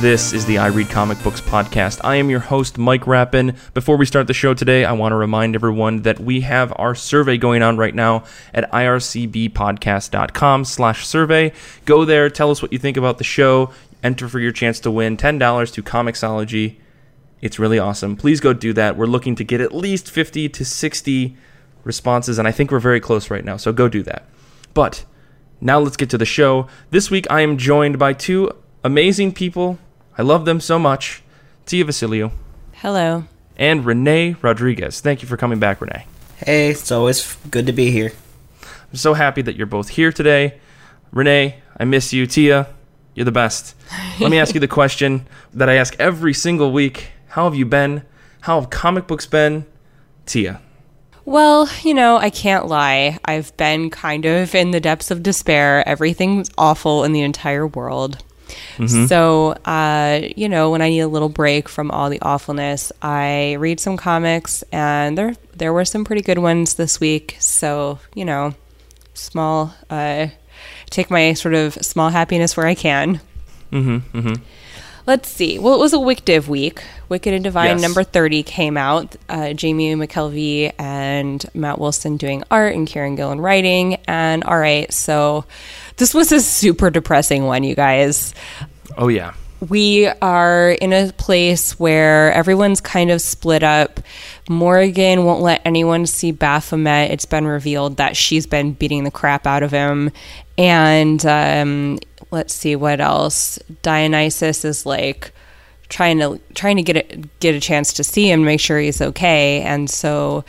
This is the I Read Comic Books podcast. I am your host, Mike Rappin. Before we start the show today, I want to remind everyone that we have our survey going on right now at ircbpodcast.com slash survey. Go there, tell us what you think about the show, enter for your chance to win $10 to Comixology. It's really awesome. Please go do that. We're looking to get at least 50 to 60 responses, and I think we're very close right now, so go do that. But now let's get to the show. This week I am joined by two amazing people I love them so much. Tia Vasilio. Hello. And Renee Rodriguez. Thank you for coming back, Renee. Hey, it's always good to be here. I'm so happy that you're both here today. Renee, I miss you. Tia, you're the best. Let me ask you the question that I ask every single week How have you been? How have comic books been? Tia. Well, you know, I can't lie. I've been kind of in the depths of despair. Everything's awful in the entire world. Mm-hmm. So, uh, you know, when I need a little break from all the awfulness, I read some comics, and there there were some pretty good ones this week. So, you know, small, uh, take my sort of small happiness where I can. Mm-hmm, mm-hmm. Let's see. Well, it was a Wicked week. Wicked and Divine yes. number 30 came out. Uh, Jamie McKelvie and Matt Wilson doing art and Kieron Gillen writing. And all right, so this was a super depressing one, you guys. Oh, yeah. We are in a place where everyone's kind of split up. Morgan won't let anyone see Baphomet. It's been revealed that she's been beating the crap out of him. And um, let's see what else. Dionysus is like trying to trying to get it, get a chance to see him, make sure he's okay. And so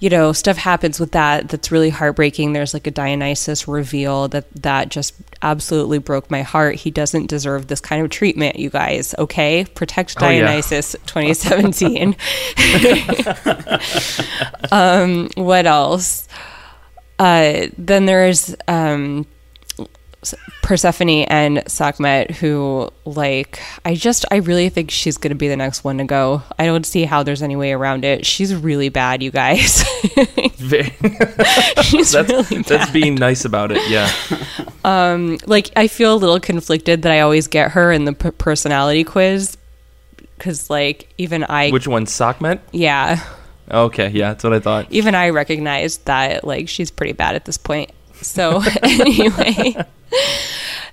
you know, stuff happens with that that's really heartbreaking. There's like a Dionysus reveal that that just absolutely broke my heart. He doesn't deserve this kind of treatment, you guys. Okay, protect Dionysus, oh, yeah. 2017. um, what else? Uh, then there's um, Persephone and Sekhmet, who like I just I really think she's gonna be the next one to go. I don't see how there's any way around it. She's really bad, you guys. she's that's, really bad. That's being nice about it, yeah. Um, like I feel a little conflicted that I always get her in the p- personality quiz because like even I which one Sekhmet? Yeah. Okay, yeah, that's what I thought. Even I recognized that like she's pretty bad at this point. So anyway,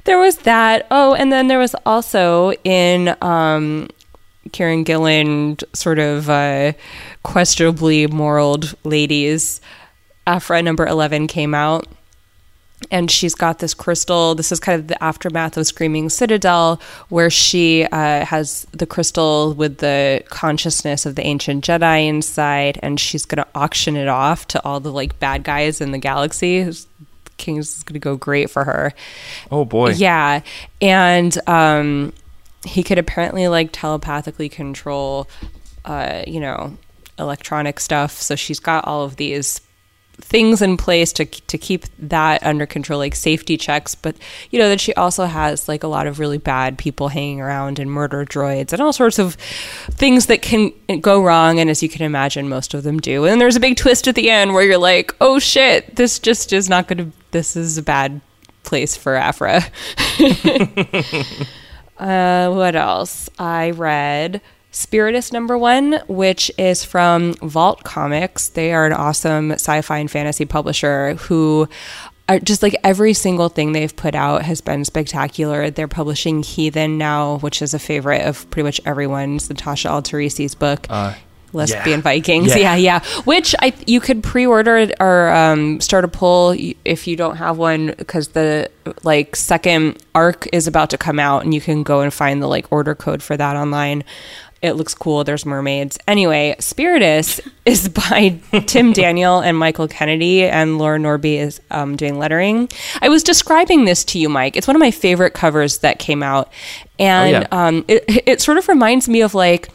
there was that. Oh, and then there was also in um, Kieron Gillen sort of uh, questionably moral ladies. Aphra number 11 came out and she's got this crystal. This is kind of the aftermath of Screaming Citadel, where she uh, has the crystal with the consciousness of the ancient Jedi inside, and she's going to auction it off to all the like bad guys in the galaxy. King's is going to go great for her. Oh boy. Yeah. And um, he could apparently like telepathically control, uh, you know, electronic stuff. So she's got all of these things in place to to keep that under control like safety checks but you know that she also has like a lot of really bad people hanging around and murder droids and all sorts of things that can go wrong and as you can imagine most of them do and there's a big twist at the end where you're like oh shit this just is not going to this is a bad place for Aphra. uh, what else i read Spiritus number one, which is from Vault Comics. They are an awesome sci fi and fantasy publisher who are just like every single thing they've put out has been spectacular. They're publishing Heathen now, which is a favorite of pretty much everyone's Natasha Alterici's book. Uh, Lesbian yeah. Vikings, yeah. yeah, yeah. Which I you could pre-order or um, start a poll if you don't have one because the like second arc is about to come out, and you can go and find the like order code for that online. It looks cool. There's mermaids. Anyway, Spiritus is by Tim Daniel and Michael Kennedy, and Laura Norby is um, doing lettering. I was describing this to you, Mike. It's one of my favorite covers that came out, and oh, yeah. um, it, it sort of reminds me of like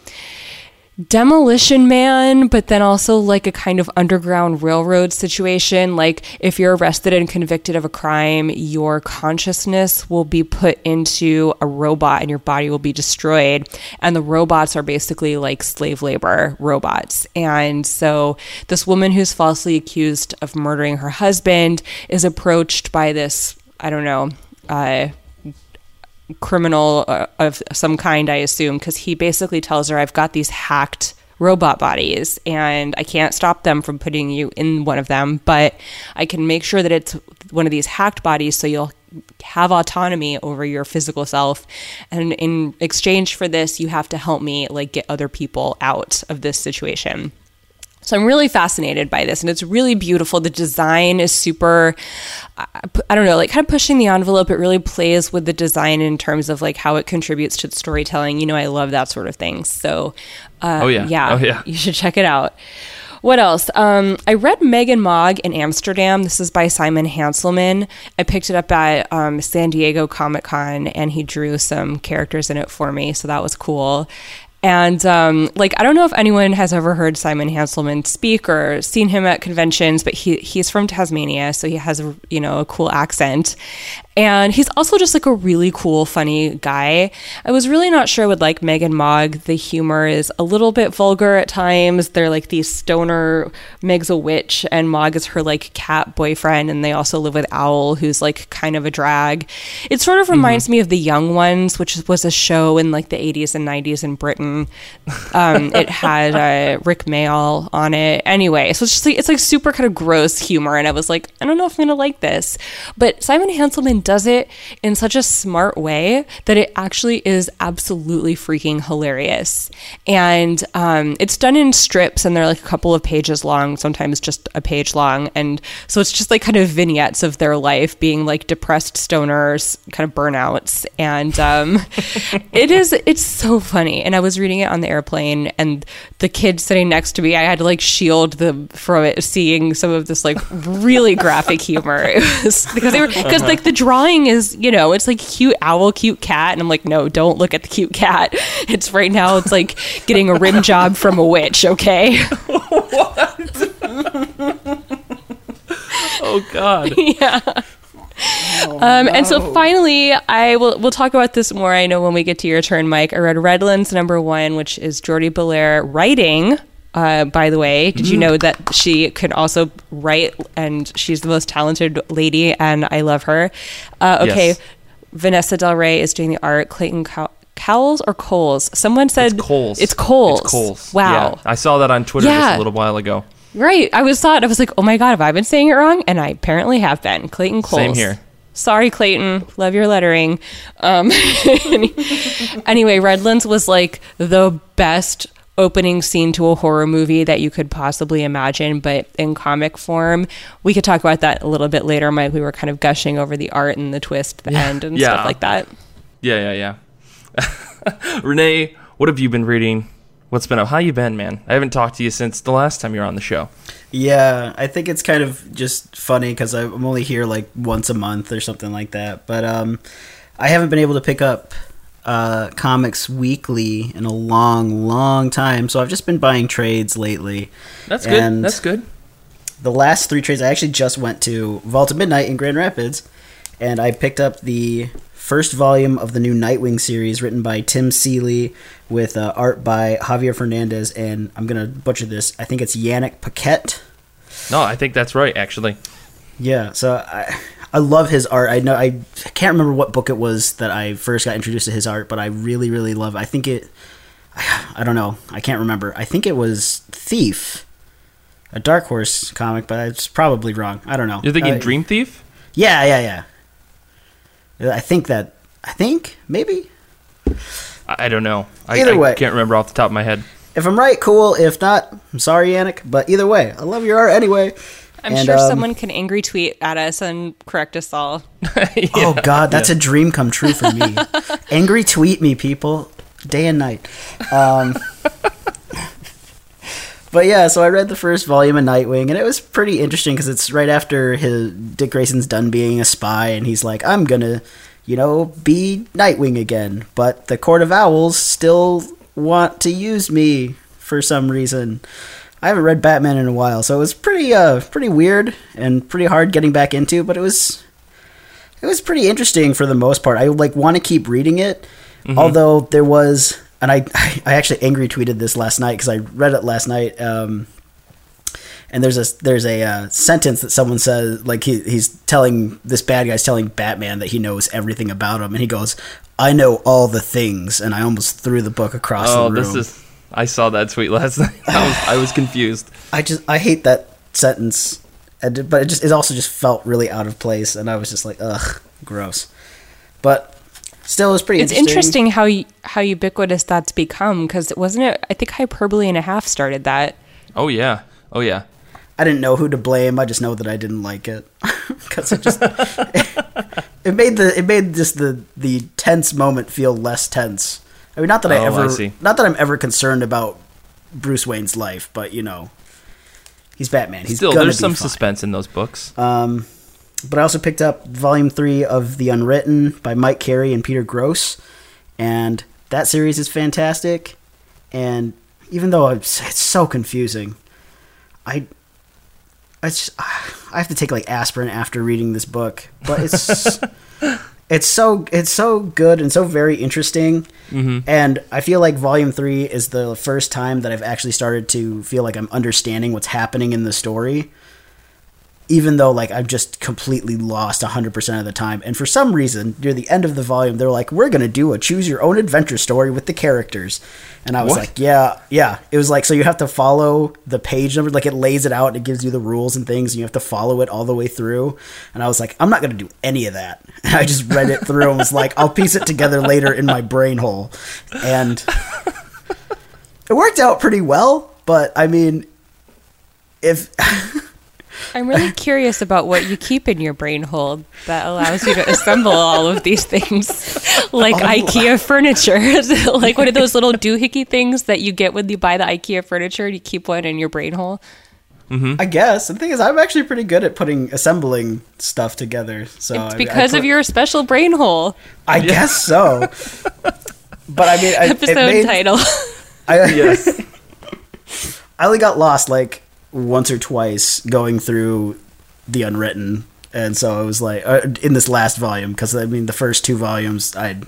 Demolition Man, but then also like a kind of underground railroad situation. Like, if you're arrested and convicted of a crime, your consciousness will be put into a robot and your body will be destroyed. And the robots are basically like slave labor robots. And so, this woman who's falsely accused of murdering her husband is approached by this, I don't know, uh, criminal uh, of some kind, I assume, because he basically tells her, I've got these hacked robot bodies and I can't stop them from putting you in one of them, but I can make sure that it's one of these hacked bodies so you'll have autonomy over your physical self. And in exchange for this you have to help me like get other people out of this situation so I'm really fascinated by this, and it's really beautiful. The design is super, I don't know, like kind of pushing the envelope. It really plays with the design in terms of like how it contributes to the storytelling. You know, I love that sort of thing. So, uh, oh yeah, yeah, oh yeah, you should check it out. What else? Um, I read Megg and Mogg in Amsterdam. This is by Simon Hanselmann. I picked it up at um, San Diego Comic Con, and he drew some characters in it for me, so that was cool. And um, like, I don't know if anyone has ever heard Simon Hanselmann speak or seen him at conventions, but he he's from Tasmania, so he has a, you know a cool accent. And he's also just like a really cool, funny guy. I was really not sure I would like Megg and Mogg. The humor is a little bit vulgar at times. They're like these stoner. Meg's a witch, and Mog is her like cat boyfriend, and they also live with Owl, who's like kind of a drag. It sort of reminds mm-hmm. me of The Young Ones, which was a show in like the 80s and 90s in Britain. Um, it had uh, Rik Mayall on it. Anyway, so it's just like it's like super kind of gross humor, and I was like, I don't know if I'm gonna like this, but Simon Hanselmann does it in such a smart way that it actually is absolutely freaking hilarious. And um, it's done in strips and they're like a couple of pages long, sometimes just a page long. And so it's just like kind of vignettes of their life being like depressed stoners, kind of burnouts. And um, it is, it's so funny. And I was reading it on the airplane and the kid sitting next to me, I had to like shield them from it, seeing some of this like really graphic humor. Was because they were, because like the drawing drawing is, you know, it's like cute owl, cute cat. And I'm like, no, don't look at the cute cat. It's right now, it's like getting a rim job from a witch, okay? what? oh, God. yeah. Oh, um, no. And so finally, I will we'll talk about this more. I know when we get to your turn, Mike. I read Redlands number one, which is Jordie Bellaire writing uh, by the way, did you mm. know that she can also write and she's the most talented lady and I love her? Uh, okay, yes. Vanessa Del Rey is doing the art. Clayton Cow- Cowles or Coles? Someone said it's Coles. It's Coles. It's Coles. Wow. Yeah. I saw that on Twitter yeah. just a little while ago. Right. I was thought I was like, oh my god, have I been saying it wrong? And I apparently have been. Clayton Coles. Same here. Sorry, Clayton. Love your lettering. Um, anyway, Redlands was like the best opening scene to a horror movie that you could possibly imagine, but in comic form. We could talk about that a little bit later, Mike. We were kind of gushing over the art and the twist, the yeah. end, and yeah. stuff like that. Yeah, yeah, yeah. Renee, what have you been reading? What's been up? How you been, man? I haven't talked to you since the last time you were on the show. Yeah, I think it's kind of just funny because I'm only here like once a month or something like that. But um, I haven't been able to pick up uh, comics weekly in a long, long time. So I've just been buying trades lately. That's good. That's good. The last three trades, I actually just went to Vault of Midnight in Grand Rapids, and I picked up the first volume of the new Nightwing series written by Tim Seeley with uh, art by Javier Fernandez, and I'm gonna butcher this. I think it's Yannick Paquette. No, I think that's right, actually. Yeah, so I, I love his art. I know I can't remember what book it was that I first got introduced to his art, but I really really love. It. I think it. I don't know. I can't remember. I think it was Thief, a Dark Horse comic, but it's probably wrong. I don't know. You're thinking uh, Dream Thief? Yeah, yeah, yeah. I think that. I think maybe. I don't know. Either I, way, I can't remember off the top of my head. If I'm right, cool. If not, I'm sorry, Yannick. But either way, I love your art anyway. I'm and, sure um, someone can angry tweet at us and correct us all. yeah, oh God, that's yeah. a dream come true for me. angry tweet me, people, day and night. Um, but yeah, so I read the first volume of Nightwing, and it was pretty interesting because it's right after his Dick Grayson's done being a spy, and he's like, "I'm gonna, you know, be Nightwing again," but the Court of Owls still want to use me for some reason. I haven't read Batman in a while, so it was pretty uh pretty weird and pretty hard getting back into, but it was it was pretty interesting for the most part. I like want to keep reading it, mm-hmm. although there was and I I actually angry tweeted this last night because I read it last night. Um, and there's a there's a uh, sentence that someone says like he, he's telling this bad guy's telling Batman that he knows everything about him, and he goes, I know all the things, and I almost threw the book across Oh, the room. this is. I saw that tweet last night. I was, I was confused. I just I hate that sentence, and, but it just it also just felt really out of place, and I was just like, ugh, gross. But still, is pretty. It's interesting how y- how ubiquitous that's become because wasn't it? I think hyperbole and a half started that. Oh yeah. Oh yeah. I didn't know who to blame. I just know that I didn't like it because it just it made the it made just the the tense moment feel less tense. I mean, not that I Oh, I ever see. not that I'm ever concerned about Bruce Wayne's life, but you know, he's Batman. He's Still, gonna there's be some fine. suspense in those books. Um, but I also picked up Volume Three of The Unwritten by Mike Carey and Peter Gross, and that series is fantastic. And even though it's, it's so confusing, I I just, I have to take like aspirin after reading this book, but it's it's so it's so good and so very interesting. Mm-hmm. And I feel like Volume Three is the first time that I've actually started to feel like I'm understanding what's happening in the story even though like I'm just completely lost 100% of the time. And for some reason, near the end of the volume, they're like, "We're going to do a choose your own adventure story with the characters." And I was What? like, "Yeah, yeah." It was like so you have to follow the page number like it lays it out and it gives you the rules and things and you have to follow it all the way through. And I was like, "I'm not going to do any of that." And I just read it through and was like, "I'll piece it together later in my brain hole." And it worked out pretty well, but I mean if I'm really curious about what you keep in your brain hole that allows you to assemble all of these things, like IKEA furniture, like one of those little doohickey things that you get when you buy the IKEA furniture and you keep one in your brain hole. Mm-hmm. I guess the thing is, I'm actually pretty good at putting assembling stuff together. So It's I- I because put- of your special brain hole. I guess so. But I mean, I, it Episode made- title. I, Yes. I only got lost like once or twice going through the unwritten, and so I was like uh, in this last volume because I mean the first two volumes I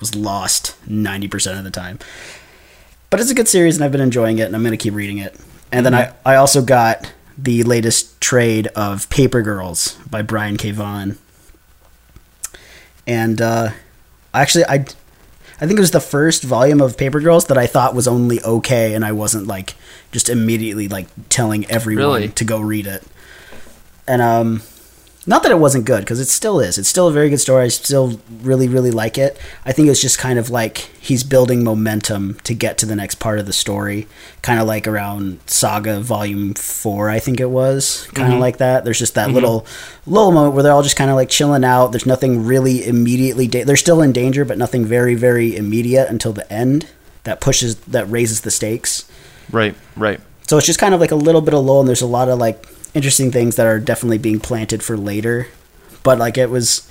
was lost ninety percent of the time. But it's a good series, and I've been enjoying it, and I'm going to keep reading it. And then I I also got the latest trade of Paper Girls by Brian K. Vaughan. And uh, actually, I I think it was the first volume of Paper Girls that I thought was only okay, and I wasn't like just immediately like telling everyone Really? to go read it. And um, not that it wasn't good because it still is. It's still a very good story. I still really really like it. I think it's just kind of like he's building momentum to get to the next part of the story, kind of like around Saga Volume Four, I think it was, kind of mm-hmm. like that. There's just that mm-hmm. little little moment where they're all just kind of like chilling out. There's nothing really immediately. Da- they're still in danger, but nothing very very immediate until the end. That pushes that raises the stakes. right. Right. So it's just kind of like a little bit of lull, and there's a lot of like interesting things that are definitely being planted for later. But like it was,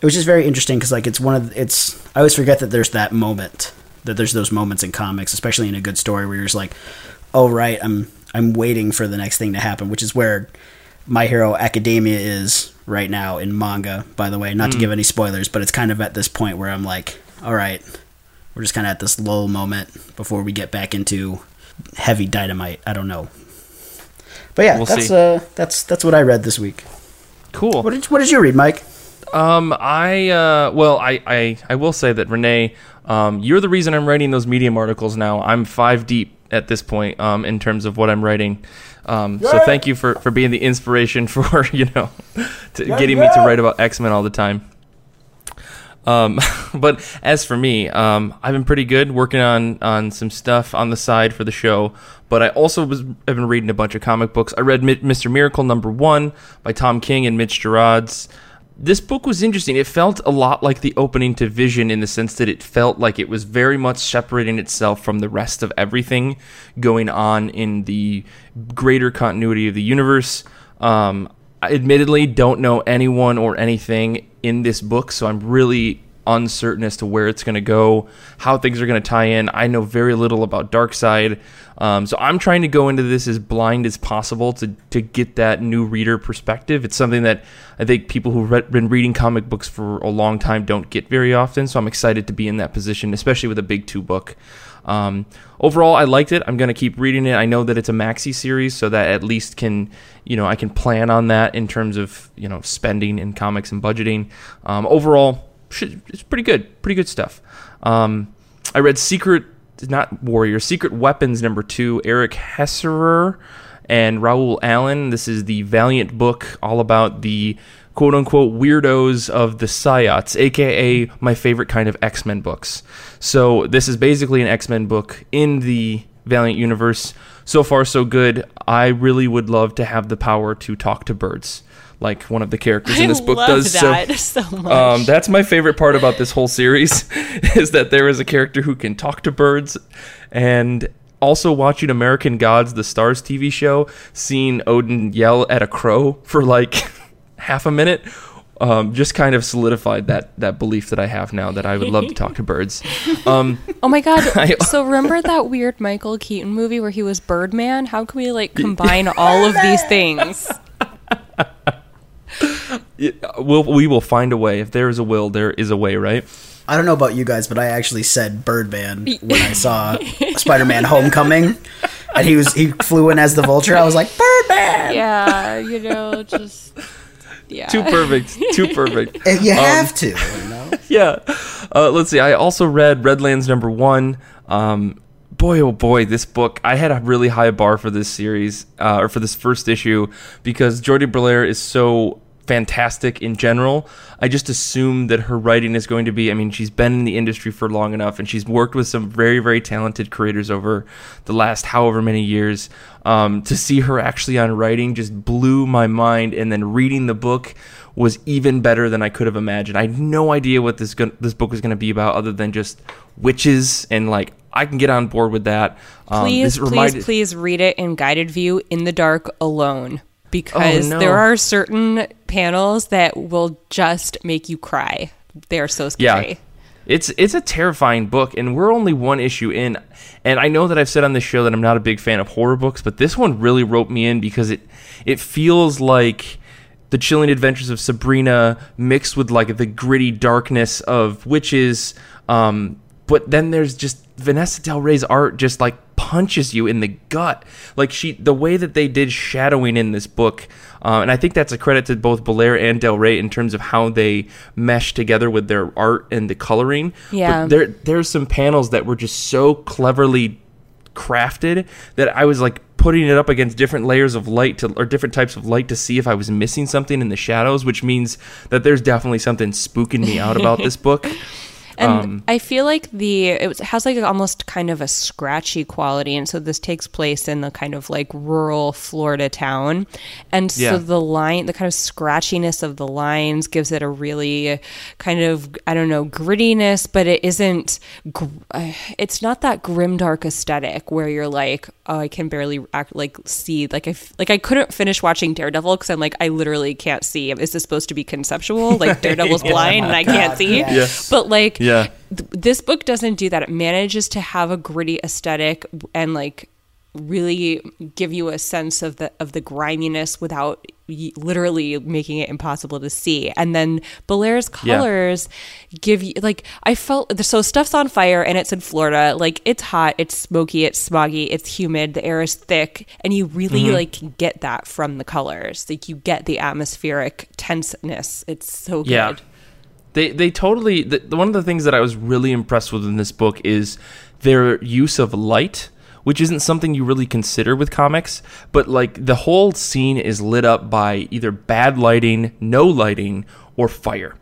it was just very interesting because like it's one of it's. I always forget that there's that moment that there's those moments in comics, especially in a good story where you're just like, oh right, I'm I'm waiting for the next thing to happen, which is where My Hero Academia is right now in manga. By the way, not to mm. give any spoilers, but it's kind of at this point where I'm like, all right, we're just kind of at this lull moment before we get back into heavy dynamite. I don't know. But yeah, We'll that's see. uh that's that's what I read this week. Cool. What did what did you read, Mike? Um, I uh, well, I, I I will say that Renee, um, you're the reason I'm writing those Medium articles now. I'm five deep at this point, um, in terms of what I'm writing. Um, so thank you for for being the inspiration for you know, to getting me to write about X Men all the time. Um, but as for me, um, I've been pretty good working on on some stuff on the side for the show. But I also was have been reading a bunch of comic books. I read Mr. Miracle number one by Tom King and Mitch Gerads. This book was interesting. It felt a lot like the opening to Vision in the sense that it felt like it was very much separating itself from the rest of everything going on in the greater continuity of the universe. Um, I admittedly don't know anyone or anything in this book, so I'm really uncertain as to where it's going to go, how things are going to tie in. I know very little about Darkseid, um, so I'm trying to go into this as blind as possible to to get that new reader perspective. It's something that I think people who've read, been reading comic books for a long time don't get very often. So I'm excited to be in that position, especially with a big two book. Um, overall, I liked it. I'm going to keep reading it. I know that it's a maxi series, so that at least can, you know, I can plan on that in terms of, you know, spending in comics and budgeting. Um, overall, it's pretty good, pretty good stuff. Um, I read Secret, not Warrior, Secret Weapons number two, Eric Heisserer and Raul Allen. This is the Valiant book all about the quote unquote weirdos of the Psiots, aka my favorite kind of X Men books. So this is basically an X Men book in the Valiant universe. So far, so good. I really would love to have the power to talk to birds like one of the characters in this I book does. that so, so much. um, that's my favorite part about this whole series is that there is a character who can talk to birds, and also watching American Gods, the Starz TV show, seeing Odin yell at a crow for like half a minute. Um, just kind of solidified that that belief that I have now that I would love to talk to birds. Um, Oh my god! I- so remember that weird Michael Keaton movie where he was Birdman? How can we like combine all of these things? we'll, we will find a way. If there is a will, there is a way, right? I don't know about you guys, but I actually said Birdman when I saw Spider-Man: Homecoming, and he was he flew in as the Vulture. I was like Birdman. Yeah, you know, just yeah. Too perfect. Too perfect. And You have to, you know. yeah. Uh, let's see. I also read Redlands number one. Um, boy, oh boy, this book. I had a really high bar for this series, uh, or for this first issue, because Jordie Bellaire is so fantastic in general. I just assume that her writing is going to be. I mean, she's been in the industry for long enough, and she's worked with some very, very talented creators over the last however many years. Um, to see her actually on writing just blew my mind, and then reading the book was even better than I could have imagined. I had no idea what this gon- this book was going to be about, other than just witches, and like I can get on board with that. Um, Please, please, reminded- please read it in guided view in the dark alone because Oh, no. there are certain panels that will just make you cry. They are so scary. Yeah. It's it's a terrifying book, and we're only one issue in. And I know that I've said on this show that I'm not a big fan of horror books, but this one really roped me in because it it feels like the chilling adventures of Sabrina mixed with like the gritty darkness of witches. Um, but then there's just Vanessa Del Rey's art just like punches you in the gut. Like she, the way that they did shadowing in this book, uh, and I think that's a credit to both Bellaire and Del Rey in terms of how they mesh together with their art and the coloring. Yeah. But there, there's some panels that were just so cleverly crafted that I was like putting it up against different layers of light to or different types of light to see if I was missing something in the shadows, which means that there's definitely something spooking me out about this book. And Um, I feel like the it was- has like almost kind of a scratchy quality, and so this takes place in the kind of like rural Florida town, and so Yeah. the line, the kind of scratchiness of the lines gives it a really kind of I don't know grittiness, but it isn't. Gr- uh, it's not that grimdark aesthetic where you're like, oh, I can barely act like see like I f- like I couldn't finish watching Daredevil because I'm like I literally can't see. Is this supposed to be conceptual? Like Daredevil's blind and I can't see. yes. But like Yeah. th- this book doesn't do that. It manages to have a gritty aesthetic and like really give you a sense of the of the griminess without y- literally making it impossible to see. And then Bellaire's Yeah. colors give you like I felt so stuff's on fire and it's in Florida. Like it's hot, it's smoky, it's smoggy, it's humid, the air is thick, and you really Mm-hmm. like get that from the colors. Like you get the atmospheric tenseness. It's so good. Yeah. They they totally the, one of the things that I was really impressed with in this book is their use of light, which isn't something you really consider with comics, but like the whole scene is lit up by either bad lighting, no lighting, or fire.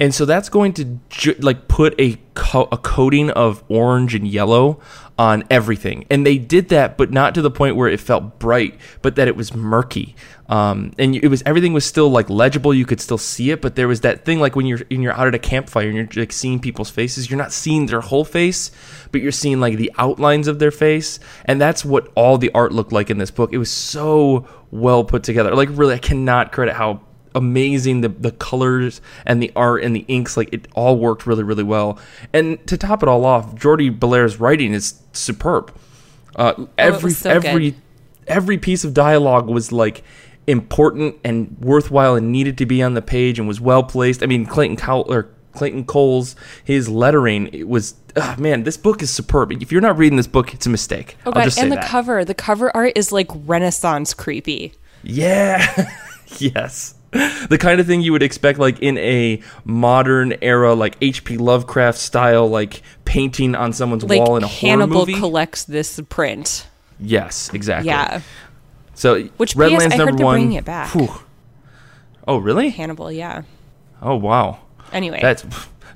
And so that's going to ju- like put a co- a coating of orange and yellow on everything. And they did that, but not to the point where it felt bright, but that it was murky. Um, and it was everything was still like legible. You could still see it, but there was that thing like when you're when you're out at a campfire and you're like seeing people's faces, you're not seeing their whole face, but you're seeing like the outlines of their face. And that's what all the art looked like in this book. It was so well put together. Like really, I cannot credit how amazing the the colors and the art and the inks like it all worked really really well. And to top it all off Jordie Bellaire's writing is superb. Uh, every Oh, was so every good. every piece of dialogue was like important and worthwhile and needed to be on the page and was well placed. I mean clayton Cowell or clayton cole's his lettering it was ah, man this book is superb. If you're not reading this book it's a mistake. Oh i'll god, just say and the that. cover, the cover art is like Renaissance creepy. yeah. Yes the kind of thing you would expect like in a modern era like hp lovecraft style like painting on someone's Like wall in a Hannibal horror movie Hannibal collects this print. yes exactly Yeah. so Which redlands PS, I number heard they're one bringing it back. Whew. oh really Hannibal, yeah. oh wow Anyway, that's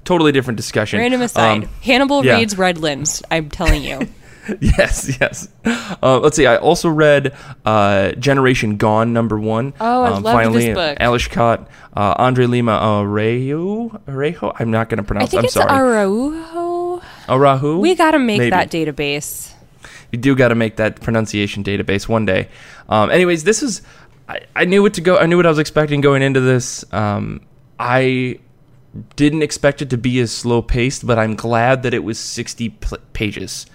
totally different discussion random aside. Um, Hannibal yeah. reads Redlands. I'm telling you. yes, yes. Uh, let's see. I also read uh, Generation Gone number one. Oh, I um, loved finally, this book. Ales Kot, uh, Andre Lima Araujo. Araujo. I'm not going to I pronounce. think I'm it's sorry. Araujo. Arahu. We got to make Maybe. that database. You do got to make that pronunciation database one day. Um, anyways, this is. I, I knew what to go. I knew what I was expecting going into this. Um, I didn't expect it to be as slow paced, but I'm glad that it was 60 pl- pages.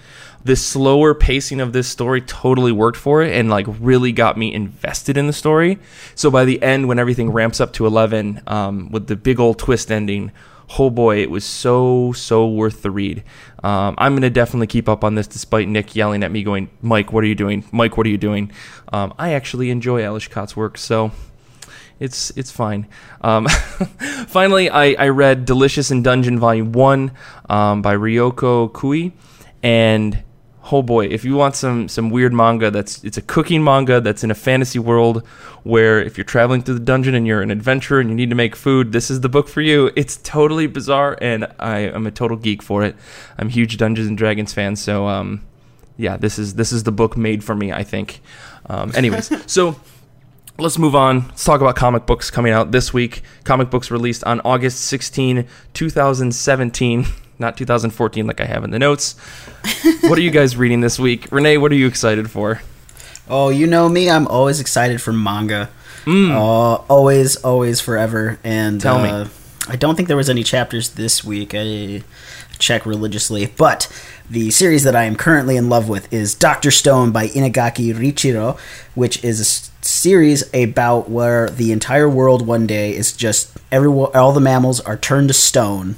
The slower pacing of this story totally worked for it and like really got me invested in the story. So by the end, when everything ramps up to 11, um, with the big old twist ending, oh boy, it was so so worth the read. Um, I'm gonna definitely keep up on this, despite Nick yelling at me, going, "Mike, what are you doing? Mike, what are you doing?" Um, I actually enjoy Ales Kot's work, so it's it's fine. Um, finally, I, I read Delicious in Dungeon Volume One um, by Ryoko Kui, and oh boy, if you want some some weird manga, that's it's a cooking manga that's in a fantasy world where if you're traveling through the dungeon and you're an adventurer and you need to make food, this is the book for you. It's totally bizarre, and I am a total geek for it. I'm a huge Dungeons and Dragons fan, so um, yeah, this is this is the book made for me. I think. Um, anyways, so let's move on. Let's talk about comic books coming out this week. Comic books released on August 16, 2017, not 2014 like I have in the notes. what are you guys reading this week? Renee, what are you excited for? Oh, you know me. I'm always excited for manga. Mm. Uh, always, always, forever. And Tell me. uh, I don't think there was any chapters this week. I check religiously, but the series that I am currently in love with is Doctor Stone by Inagaki Riichiro, which is a series about where the entire world one day is just every all the mammals are turned to stone,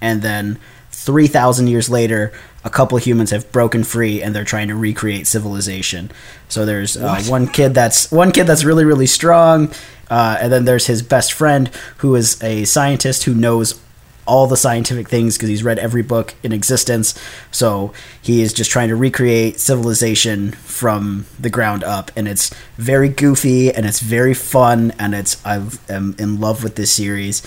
and then three thousand years later, a couple humans have broken free and they're trying to recreate civilization. So there's uh, one kid that's one kid that's really really strong, uh, and then there's his best friend who is a scientist who knows all the scientific things because he's read every book in existence. So he is just trying to recreate civilization from the ground up, and it's very goofy and it's very fun, and it's I am in love with this series.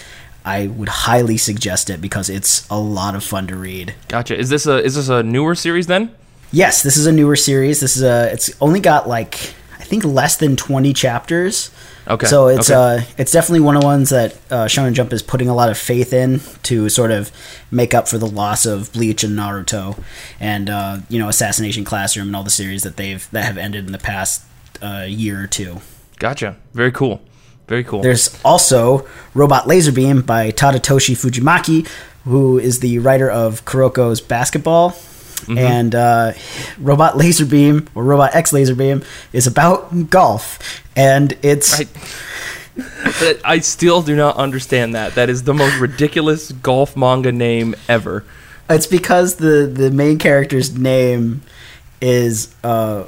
I would highly suggest it because it's a lot of fun to read. Gotcha. Is this a is this a newer series then? Yes, this is a newer series. This is a it's only got like I think less than 20 chapters. Okay. So it's okay. uh it's definitely one of the ones that uh, Shonen Jump is putting a lot of faith in to sort of make up for the loss of Bleach and Naruto, and uh, you know Assassination Classroom and all the series that they've that have ended in the past uh, year or two. gotcha. Very cool. Very cool. There's also Robot Laser Beam by Tadatoshi Fujimaki, who is the writer of Kuroko's Basketball. Mm-hmm. And uh, Robot Laserbeam, or Robot X Laser Beam, is about golf. And it's. I, But I still do not understand that. That is the most ridiculous golf manga name ever. It's because the the main character's name is uh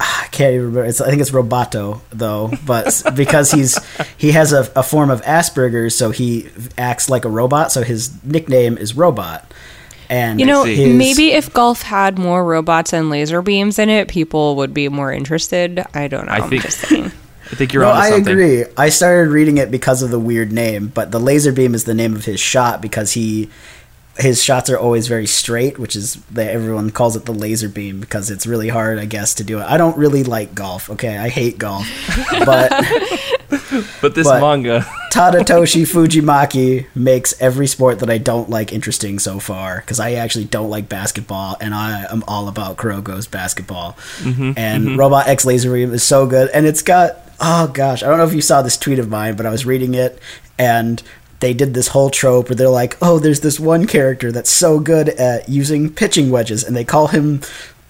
I can't even remember. It's, I think it's Roboto though, but because he's he has a, a form of Asperger's, so he acts like a robot. So his nickname is Robot. And You know, his- maybe if golf had more robots and laser beams in it, people would be more interested. I don't know. I I think- am just saying. I think you're no, on I agree. I started reading it because of the weird name, but the laser beam is the name of his shot because he his shots are always very straight, which is that everyone calls it the laser beam because it's really hard, I guess, to do it. I don't really like golf. Okay, I hate golf, but But this But- manga, Tadatoshi Fujimaki makes every sport that I don't like interesting so far because I actually don't like basketball and I am all about Kuroko's basketball. Mm-hmm, and mm-hmm. Robot X Laser Beam is so good and it's got oh gosh, I don't know if you saw this tweet of mine, but I was reading it and they did this whole trope where they're like, "Oh, there's this one character that's so good at using pitching wedges and they call him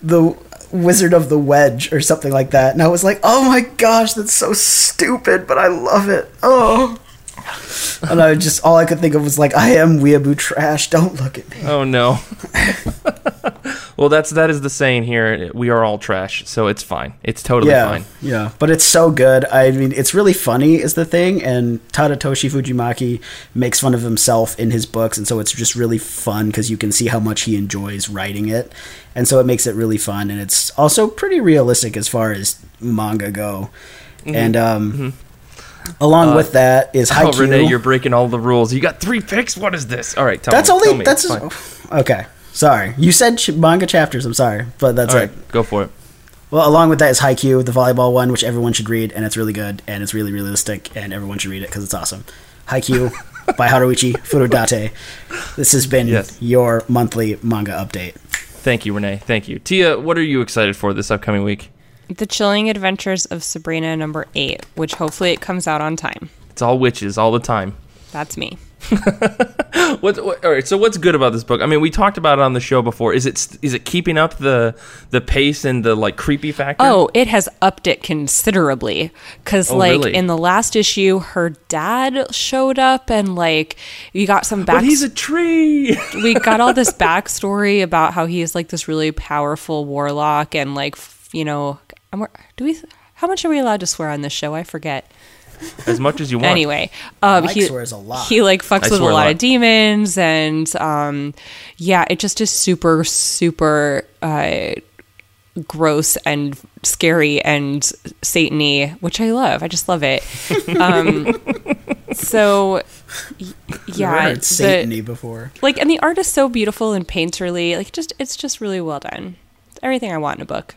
the Wizard of the Wedge or something like that." And I was like, "Oh my gosh, that's so stupid, but I love it." Oh. and I just all I could think of was like, I am weeaboo trash. Don't look at me. Oh no. well, that's that is the saying here. We are all trash, so it's fine. It's totally yeah, fine. yeah. But it's so good. I mean, it's really funny is the thing, and Tadatoshi Fujimaki makes fun of himself in his books, and so it's just really fun because you can see how much he enjoys writing it, and so it makes it really fun, and it's also pretty realistic as far as manga go, Mm-hmm. and um. Along uh, with that is Oh, Renee, you're breaking all the rules. You got three picks. What is this? All right, tell me. That's me. only tell me. that's It's fine. okay. Sorry, you said ch- manga chapters. I'm sorry, but that's All it. right, go for it. Well, along with that is Haikyuu, the volleyball one, which everyone should read, and it's really good, and it's really realistic, and everyone should read it because it's awesome. Haikyuu by Haruichi Furudate. This has been Yes. your monthly manga update. Thank you, Renee. Thank you, Tia. What are you excited for this upcoming week? The Chilling Adventures of Sabrina number eight, which hopefully it comes out on time. It's all witches all the time. That's me. What, what? All right. So what's good about this book? I mean, we talked about it on the show before. Is it is it keeping up the the pace and the like creepy factor? Oh, it has upped it considerably. Cause Oh, like really? in the last issue, her dad showed up and like you got some back. but he's a tree. we got all this backstory about how he is like this really powerful warlock and like you know, do we? How much are we allowed to swear on this show? I forget. as much as you want. Anyway, um, Mike he swears a lot. he like fucks I with a swear a lot, lot. of demons, and um, yeah, it just is super super uh, gross and scary and satany, which I love. I just love it. Um, so y- I've yeah, heard the- Satany before. like, and the art is so beautiful and painterly. like just it's just really well done. It's everything I want in a book.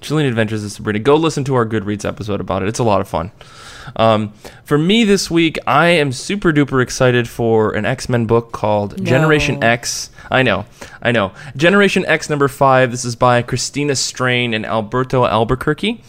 Chilling Adventures of Sabrina. Go listen to our Goodreads episode about it. It's a lot of fun. Um, for me this week, I am super duper excited for an X Men book called Generation X. I know, I know. Generation X number five. This is by Christina Strain and Alberto Alburquerque.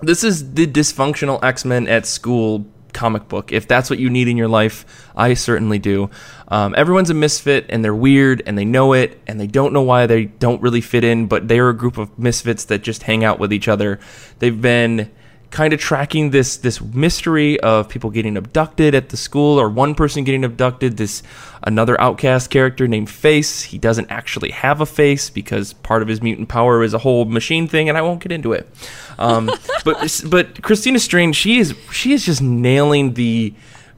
This is the dysfunctional X Men at school comic book. If that's what you need in your life, I certainly do. Um, everyone's a misfit and they're weird and they know it and they don't know why they don't really fit in, but they're a group of misfits that just hang out with each other. They've been kind of tracking this this mystery of people getting abducted at the school or one person getting abducted this another outcast character named face. He doesn't actually have a face because part of his mutant power is a whole machine thing and i won't get into it. Um, but but Christina Strain she is she is just nailing the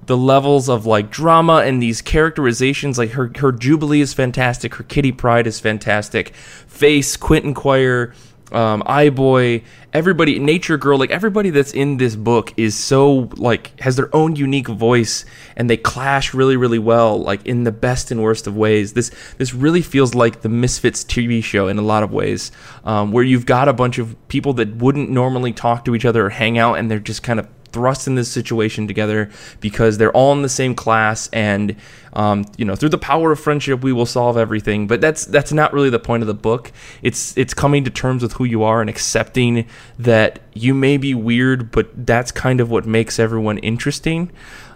the levels of like drama and these characterizations. Like her her jubilee is fantastic. Her Kitty Pryde is fantastic. Face quentin quire um, Eye-Boy, everybody, Nature Girl, like everybody that's in this book is so like has their own unique voice, and they clash really, really well, like in the best and worst of ways. This this really feels like the Misfits TV show in a lot of ways, um, where you've got a bunch of people that wouldn't normally talk to each other or hang out, and they're just kind of thrust in this situation together because they're all in the same class and um, you know through the power of friendship we will solve everything. But that's that's not really the point of the book. It's it's coming to terms with who you are and accepting that you may be weird but that's kind of what makes everyone interesting.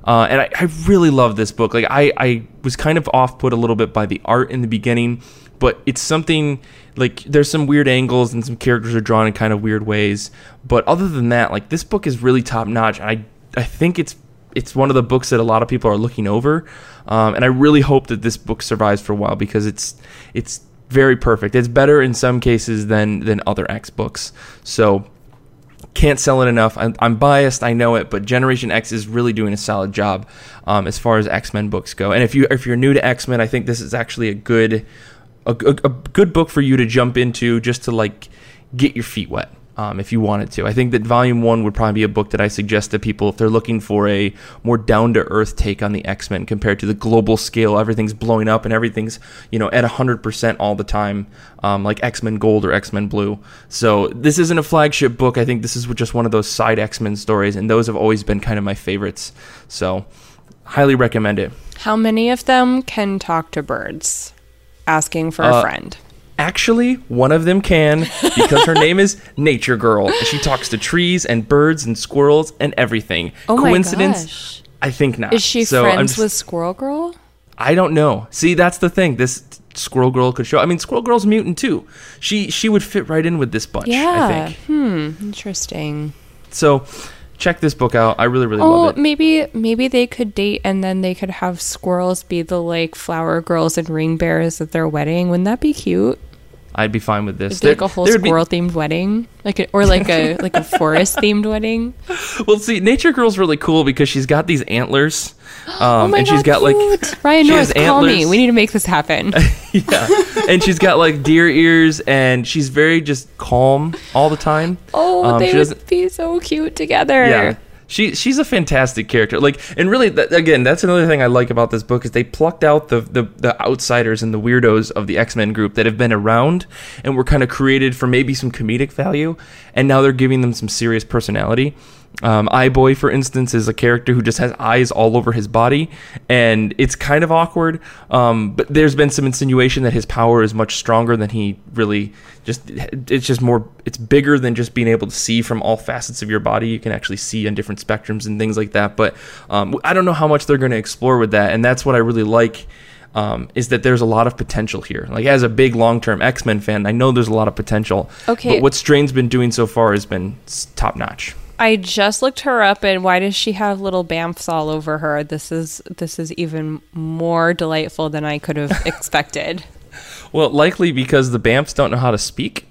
Uh, and I, I really love this book. Like I, I was kind of off put a little bit by the art in the beginning but it's something like there's some weird angles and some characters are drawn in kind of weird ways but other than that like this book is really top notch i i think it's it's one of the books that a lot of people are looking over um, and i really hope that this book survives for a while because it's it's very perfect it's better in some cases than than other x books so can't sell it enough. I'm, I'm biased, I know it, but Generation X is really doing a solid job um, as far as X Men books go. And if you if you're new to X Men, I think this is actually a good a, a, a good book for you to jump into just to like get your feet wet. Um, if you wanted to, I think that Volume One would probably be a book that I suggest to people if they're looking for a more down to earth take on the X Men compared to the global scale. Everything's blowing up and everything's you know at hundred percent all the time, um, like X Men Gold or X Men Blue. So this isn't a flagship book. I think this is just one of those side X Men stories, and those have always been kind of my favorites. So highly recommend it. How many of them can talk to birds? Asking for Uh, a friend. Actually, one of them can because her name is Nature Girl. and She talks to trees and birds and squirrels and everything. Oh my Coincidence? gosh. I think not. Is she So friends just- with Squirrel Girl? I don't know. See, that's the thing. This Squirrel Girl could show. I mean, Squirrel Girl's mutant too. She she would fit right in with this bunch. I Yeah. think. Hmm. Interesting. So, check this book out. I really, really Oh, love it. maybe maybe they could date and then they could have squirrels be the like flower girls and ring bearers at their wedding. Wouldn't that be cute? I'd be fine with this. It'd like a whole There- there'd be- squirrel themed wedding, like a, or like a like a forest themed wedding. well, see, Nature Girl's really cool because she's got these antlers, um, oh my and she's got like. Ryan North, has call me. We need to make this happen. yeah, and she's got like deer ears, and she's very just calm all the time. Oh, Um, they would be so cute together. Yeah. She she's a fantastic character. Like and really that, again, that's another thing I like about this book is they plucked out the, the the outsiders and the weirdos of the X-Men group that have been around and were kind of created for maybe some comedic value and now they're giving them some serious personality. Um, Boy, for instance, is a character who just has eyes all over his body, and it's kind of awkward. Um, but there's been some insinuation that his power is much stronger than he really just. It's just more. It's bigger than just being able to see from all facets of your body. You can actually see on different spectrums and things like that. But um, I don't know how much they're going to explore with that, and that's what I really like. Um, is that there's a lot of potential here. Like as a big long-term X-Men fan, I know there's a lot of potential. Okay. But what Strain's been doing so far has been top notch. I just looked her up, and why does she have little bamfs all over her? This is this is even more delightful than I could have expected. Well, likely because the Bamfs don't know how to speak.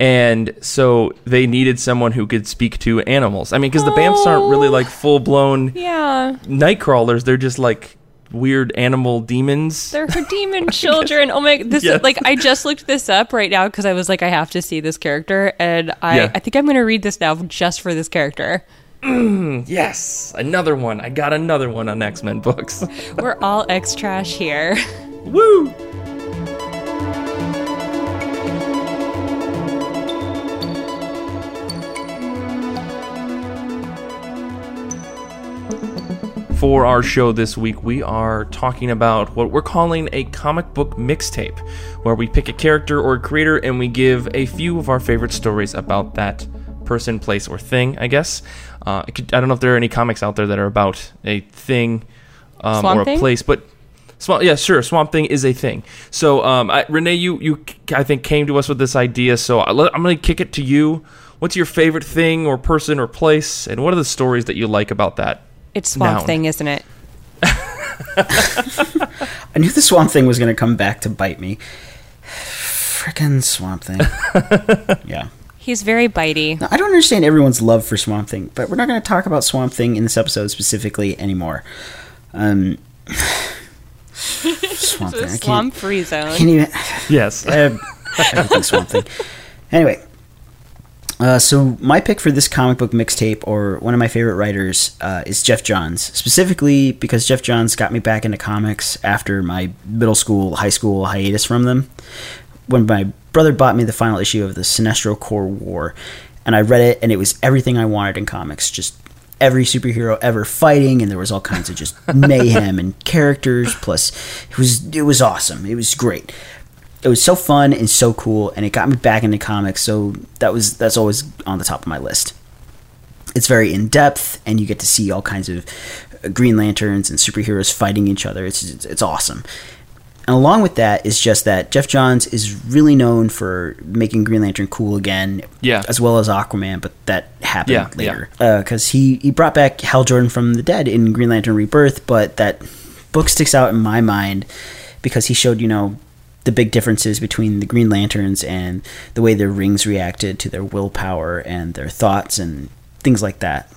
And so they needed someone who could speak to animals. I mean, because the Bamfs aren't really Oh. like full blown Yeah, Nightcrawlers. They're just like weird animal demons. they're her demon children. Oh my! This Yes. is like I just looked this up right now because I was like I have to see this character, and I Yeah. I think I'm gonna read this now just for this character. Mm, yes, another one. I got another one on X Men books. We're all X trash here. Woo! For our show this week, we are talking about what we're calling a comic book mixtape, where we pick a character or a creator and we give a few of our favorite stories about that person, place, or thing, I guess. Uh, I, could, I don't know if there are any comics out there that are about a thing um, or a Thing? place, but Swamp, yeah, sure. Swamp Thing is a thing. So, um, I, Renee, you, you, I think, came to us with this idea. So I I'm going to kick it to you. What's your favorite thing or person or place, and what are the stories that you like about that? It's Swamp Noun. Thing, isn't it? I knew the Swamp Thing was going to come back to bite me. Frickin' Swamp Thing. yeah. He's very bitey. Now, I don't understand everyone's love for Swamp Thing, but we're not going to talk about Swamp Thing in this episode specifically anymore. Um, Swamp Thing. I can't, Swamp free I zone. can't even. Yes. Uh, everything Swamp Thing. Anyway, uh, so my pick for this comic book mixtape, or one of my favorite writers, uh, is Geoff Johns. Specifically because Geoff Johns got me back into comics after my middle school, high school hiatus from them. When my brother bought me the final issue of the Sinestro Corps War, and I read it, and it was everything I wanted in comics. Just every superhero ever fighting, and there was all kinds of just mayhem and characters. Plus, it was it was awesome. It was great it was so fun and so cool and it got me back into comics so that was that's always on the top of my list it's very in depth and you get to see all kinds of uh, green lanterns and superheroes fighting each other it's it's, awesome and along with that is just that Geoff Johns is really known for making Green Lantern cool again, Yeah. as well as Aquaman. But that happened Yeah, later because he he brought back Hal Jordan from the dead in Green Lantern Rebirth. But that book sticks out in my mind because he showed you know the big differences between the Green Lanterns and the way their rings reacted to their willpower and their thoughts and things like that.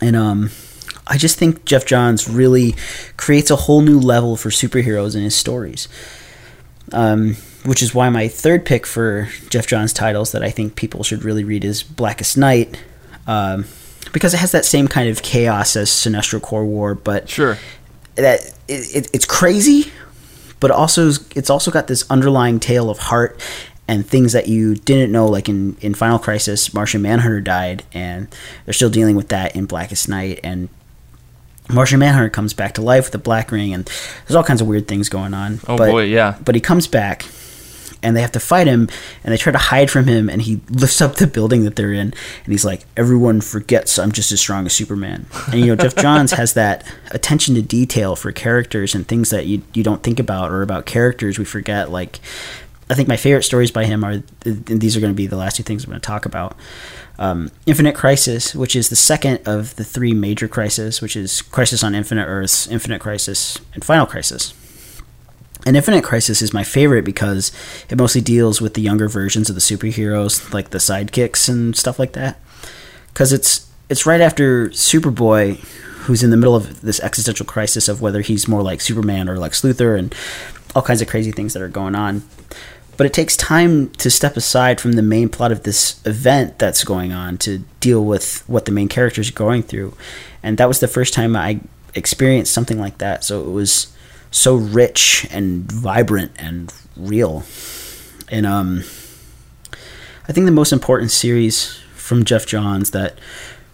And um, I just think Geoff Johns really creates a whole new level for superheroes in his stories. Um, which is why my third pick for Geoff Johns titles that I think people should really read is Blackest Night, um, because it has that same kind of chaos as Sinestro Corps War, but Sure. that it, it, it's crazy, but also it's also got this underlying tale of heart and things that you didn't know. Like in in Final Crisis, Martian Manhunter died, and they're still dealing with that in Blackest Night, and Martian Manhunter comes back to life with the Black Ring, and there's all kinds of weird things going on. Oh, but, boy, yeah. But he comes back, and they have to fight him, and they try to hide from him, and he lifts up the building that they're in, and he's like, "Everyone forgets I'm just as strong as Superman." And you know, Geoff Johns has that attention to detail for characters and things that you you don't think about, or about characters we forget. Like, I think my favorite stories by him are, and these are going to be the last two things I'm going to talk about. um, Infinite Crisis, which is the second of the three major crises, which is Crisis on Infinite Earths, Infinite Crisis, and Final Crisis. And Infinite Crisis is my favorite because it mostly deals with the younger versions of the superheroes, like the sidekicks and stuff like that. Because it's it's right after Superboy, who's in the middle of this existential crisis of whether he's more like Superman or Lex Luthor, and all kinds of crazy things that are going on. But it takes time to step aside from the main plot of this event that's going on to deal with what the main characters are going through. And that was the first time i experienced something like that. So it was so rich and vibrant and real and um i think the most important series from geoff johns that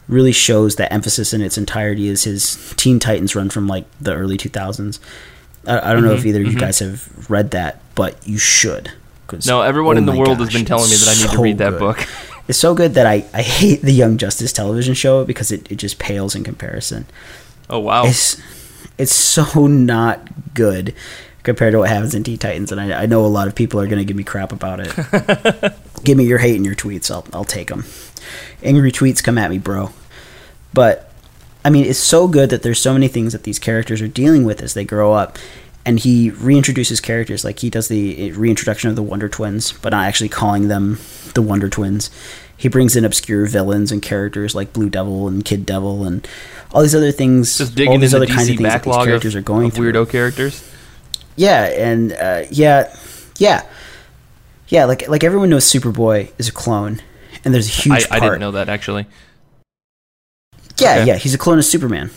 really shows that emphasis in its entirety is his teen titans run from like the early 2000s i, I don't mm-hmm, know if mm-hmm, either of mm-hmm. you guys have read that but you should no, everyone oh in the world gosh, has been telling me that I need so to read that good. book. It's so good that I, I hate the Young Justice television show because it, it just pales in comparison. Oh wow. It's it's so not good compared to what happens in Teen Titans, and I, I know a lot of people are going to give me crap about it. give me your hate and your tweets. I'll I'll take them. Angry tweets come at me, bro. But I mean, it's so good that there's so many things that these characters are dealing with as they grow up, and he reintroduces characters like he does the eh, reintroduction of the Wonder Twins, but not actually calling them the Wonder Twins. He brings in obscure villains and characters like Blue Devil and Kid Devil and all these other things. Just digging all these other DC kinds of things that these characters of, are going through. Weirdo characters. Yeah, and uh, yeah, yeah, yeah. Like like everyone knows, Superboy is a clone, and there's a huge. I, I didn't know that actually. Yeah, okay. yeah, he's a clone of Superman.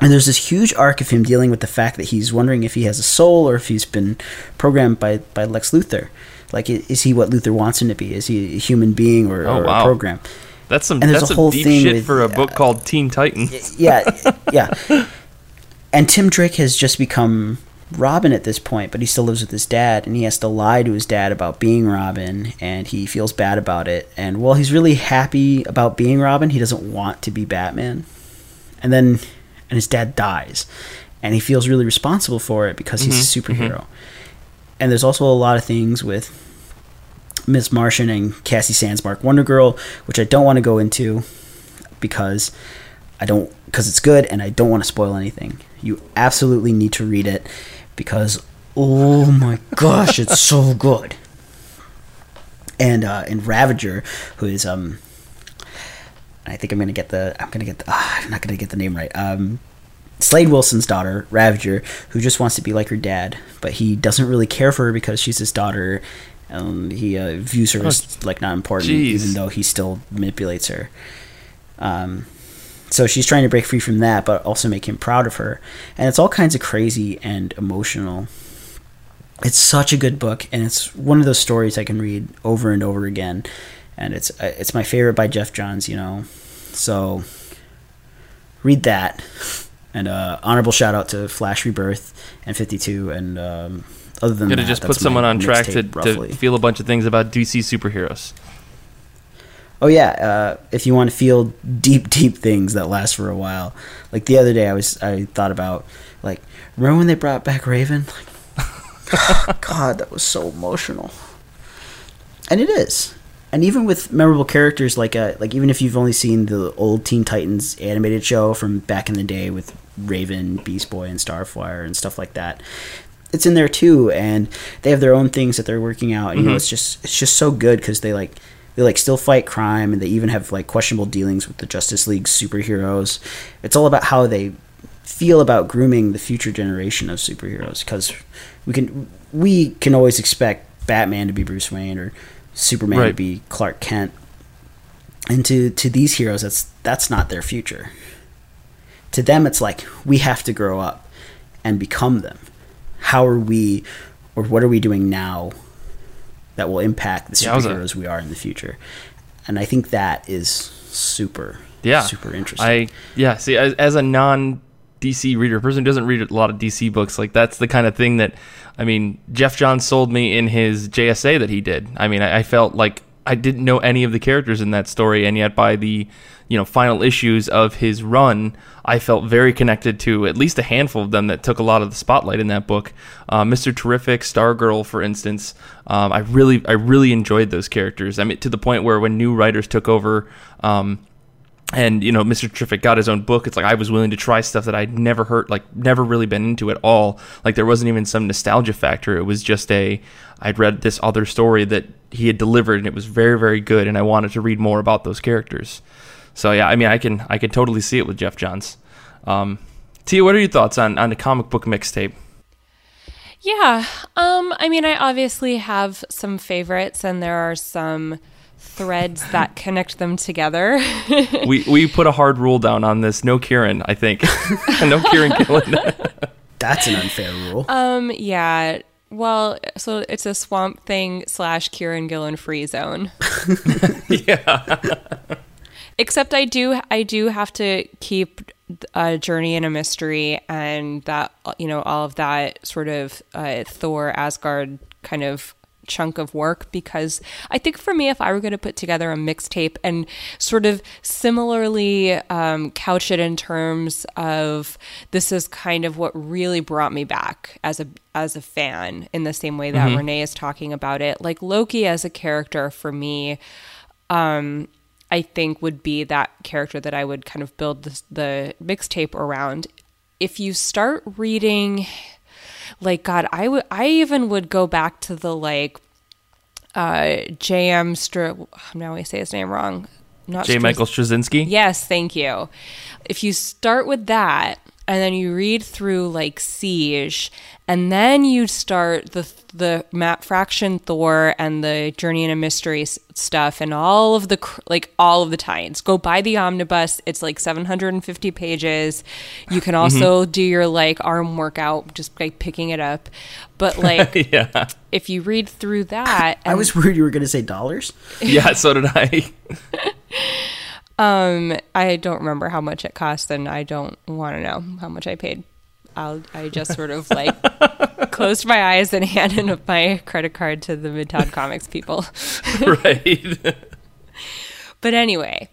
And there's this huge arc of him dealing with the fact that he's wondering if he has a soul or if he's been programmed by, by Lex Luthor. Like, is he what Luther wants him to be? Is he a human being or, oh, or wow. a program? That's some. And there's that's a whole deep thing shit with, for a book uh, called Teen Titans. Yeah, yeah. and Tim Drake has just become Robin at this point, but he still lives with his dad, and he has to lie to his dad about being Robin, and he feels bad about it. And while he's really happy about being Robin, he doesn't want to be Batman. And then and his dad dies, and he feels really responsible for it because he's mm-hmm, a superhero. Mm-hmm. And there's also a lot of things with Miss Martian and Cassie Sandsmark Wonder Girl, which I don't want to go into because I don't because it's good and I don't want to spoil anything. You absolutely need to read it because oh my gosh, it's so good. And uh, and Ravager, who is um I think I'm gonna get the I'm gonna get the ah, I'm not gonna get the name right. Um, Slade Wilson's daughter, Ravager, who just wants to be like her dad, but he doesn't really care for her because she's his daughter. and he uh, views her oh, as like not important, geez. even though he still manipulates her. Um, so she's trying to break free from that, but also make him proud of her. And it's all kinds of crazy and emotional. It's such a good book, and it's one of those stories I can read over and over again and it's uh, it's my favorite by Geoff Johns. You know, so read that. And uh, honorable shout out to Flash Rebirth and 52. And um, other than Gotta that, just put someone on track to, to feel a bunch of things about DC superheroes. Oh yeah, uh, if you want to feel deep, deep things that last for a while. Like the other day, I was I thought about like remember when they brought back Raven? Like, God, that was so emotional. And it is and even with memorable characters like uh, like even if you've only seen the old Teen Titans animated show from back in the day with Raven, Beast Boy, and Starfire and stuff like that, it's in there too, and they have their own things that they're working out. And, mm-hmm. You know, it's just it's just so good because they like they like still fight crime and they even have like questionable dealings with the Justice League superheroes. It's all about how they feel about grooming the future generation of superheroes because we can we can always expect Batman to be Bruce Wayne or Superman right. to be Clark Kent. And to to these heroes, that's that's not their future. To them, it's like we have to grow up and become them. How are we, or what are we doing now that will impact the superheroes yeah, a, we are in the future? And I think that is super, yeah, super interesting. I yeah. See, as, as a non DC reader, person who doesn't read a lot of DC books, like that's the kind of thing that, I mean, Geoff John sold me in his JSA that he did. I mean, I, I felt like I didn't know any of the characters in that story, and yet by the you know final issues of his run, I felt very connected to at least a handful of them that took a lot of the spotlight in that book. Uh, Mr. Terrific, Stargirl, for instance, um, I really I really enjoyed those characters. I mean, to the point where when new writers took over. Um, and you know mr terrific got his own book it's like i was willing to try stuff that i'd never heard like never really been into at all like there wasn't even some nostalgia factor it was just a i'd read this other story that he had delivered and it was very very good and i wanted to read more about those characters so yeah i mean i can i can totally see it with Geoff johns um, tia what are your thoughts on on the comic book mixtape yeah um i mean i obviously have some favorites and there are some threads that connect them together. we we put a hard rule down on this. No Kieron, I think. no Kieron Gillen. That's an unfair rule. Um. Yeah. Well, so it's a Swamp Thing slash Kieron Gillen free zone. yeah. Except I do I do have to keep a Journey into Mystery and that you know all of that sort of uh, Thor Asgard kind of chunk of work because I think for me, if I were going to put together a mixtape and sort of similarly um, couch it in terms of this is kind of what really brought me back as a as a fan in the same way that mm-hmm. Renee is talking about it, like Loki as a character for me. Um, I think would be that character that I would kind of build the, the mixtape around. If you start reading like god i would i even would go back to the like uh jm Str- now i say his name wrong. Not j. Str- michael straczynski? Yes thank you. If you start with that and then you read through like siege and then you start the the Matt Fraction Thor and the Journey into Mystery stuff and all of the like all of the tie-ins. Go buy the omnibus. It's like 750 pages. You can also mm-hmm. do your like arm workout just by picking it up. But like yeah. if you read through that I was worried you were going to say dollars. yeah, so did I. um I don't remember how much it cost and I don't want to know how much I paid. I'll, I just sort of like closed my eyes and handed my credit card to the Midtown Comics people. right. but anyway,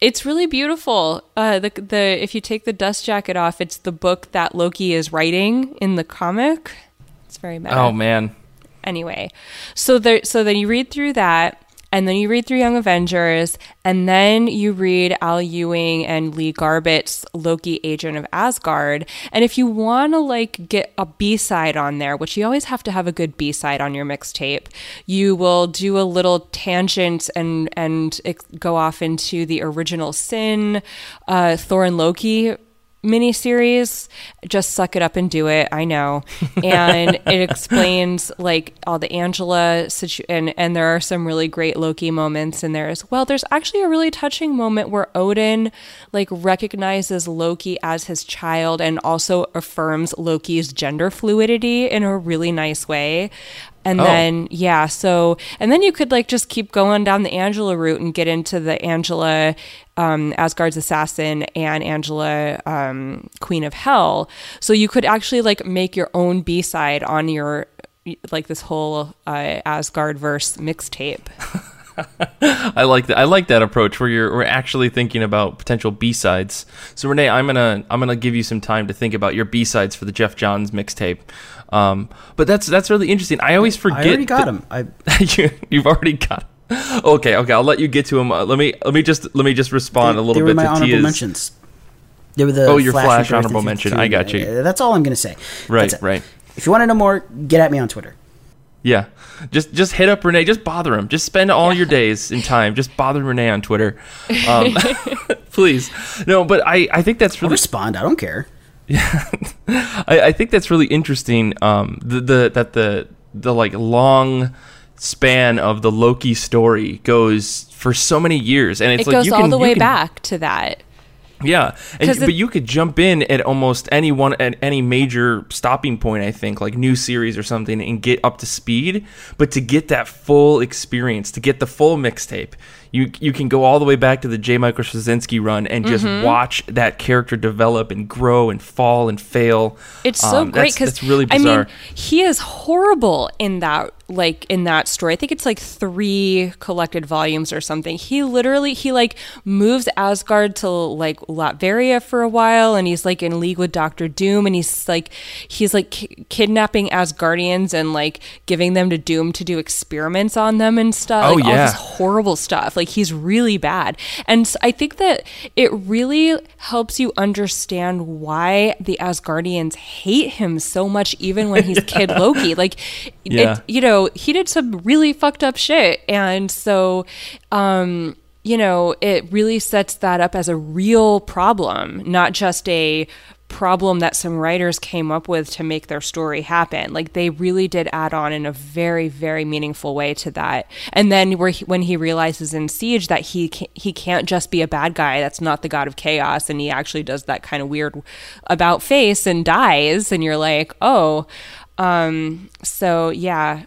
it's really beautiful. Uh, the the if you take the dust jacket off, it's the book that Loki is writing in the comic. It's very meta. Oh man. Anyway, so there so then you read through that and then you read through Young Avengers, and then you read Al Ewing and Lee Garbett's Loki Agent of Asgard. And if you want to like get a B-side on there, which you always have to have a good B-side on your mixtape, you will do a little tangent and and go off into the original sin, uh, Thor and Loki miniseries. Just suck it up and do it. I know. And it explains like all the Angela situ- and and there are some really great Loki moments in there as well. There's actually a really touching moment where Odin like recognizes Loki as his child and also affirms Loki's gender fluidity in a really nice way. And oh. then, yeah, so, and then you could like just keep going down the Angela route and get into the Angela, um, Asgard's assassin and Angela, um, Queen of Hell. So you could actually like make your own B side on your, like this whole uh, Asgard verse mixtape. I like that. I like that approach where you're we're actually thinking about potential B sides. So Renee, I'm gonna I'm gonna give you some time to think about your B sides for the Geoff Johns mixtape. Um, but that's that's really interesting. I always forget. I already got him. I you, have already got. Him. Okay, okay. I'll let you get to him. Uh, let me let me just let me just respond they, a little bit to honorable Tia's. mentions. They were the oh your flash, flash honorable mention. I got you. That's all I'm gonna say. Right, right. If you want to know more, get at me on Twitter. Yeah, just just hit up Renee. Just bother him. Just spend all yeah. your days in time. Just bother Renee on Twitter, um, please. No, but I I think that's really I'll respond. I don't care. Yeah, I, I think that's really interesting. Um, the, the that the the like long span of the Loki story goes for so many years, and it's it like goes you all can, the way can, back to that. Yeah, and, but you could jump in at almost any one at any major stopping point. I think like new series or something, and get up to speed. But to get that full experience, to get the full mixtape, you you can go all the way back to the J. Michael Straczynski run and just Mm-hmm. watch that character develop and grow and fall and fail. It's so Um, great because it's really bizarre. I mean, he is horrible in that like in that story. I think it's like three collected volumes or something. He literally he like moves Asgard to like Latveria for a while, and he's like in league with Doctor Doom, and he's like he's like ki- kidnapping Asgardians and like giving them to Doom to do experiments on them and stuff. Oh, like, all yeah. this horrible stuff. Like he's really bad. And I think that it really helps you understand why the Asgardians hate him so much even when he's kid Loki. Like Yeah. it, you know, he did some really fucked up shit. And so um you know, it really sets that up as a real problem, not just a problem that some writers came up with to make their story happen. Like they really did add on in a very, very meaningful way to that. And then where he, when he realizes in Siege that he can, he can't just be a bad guy, that's not the god of chaos, and he actually does that kind of weird about face and dies, and you're like, oh, um, so yeah,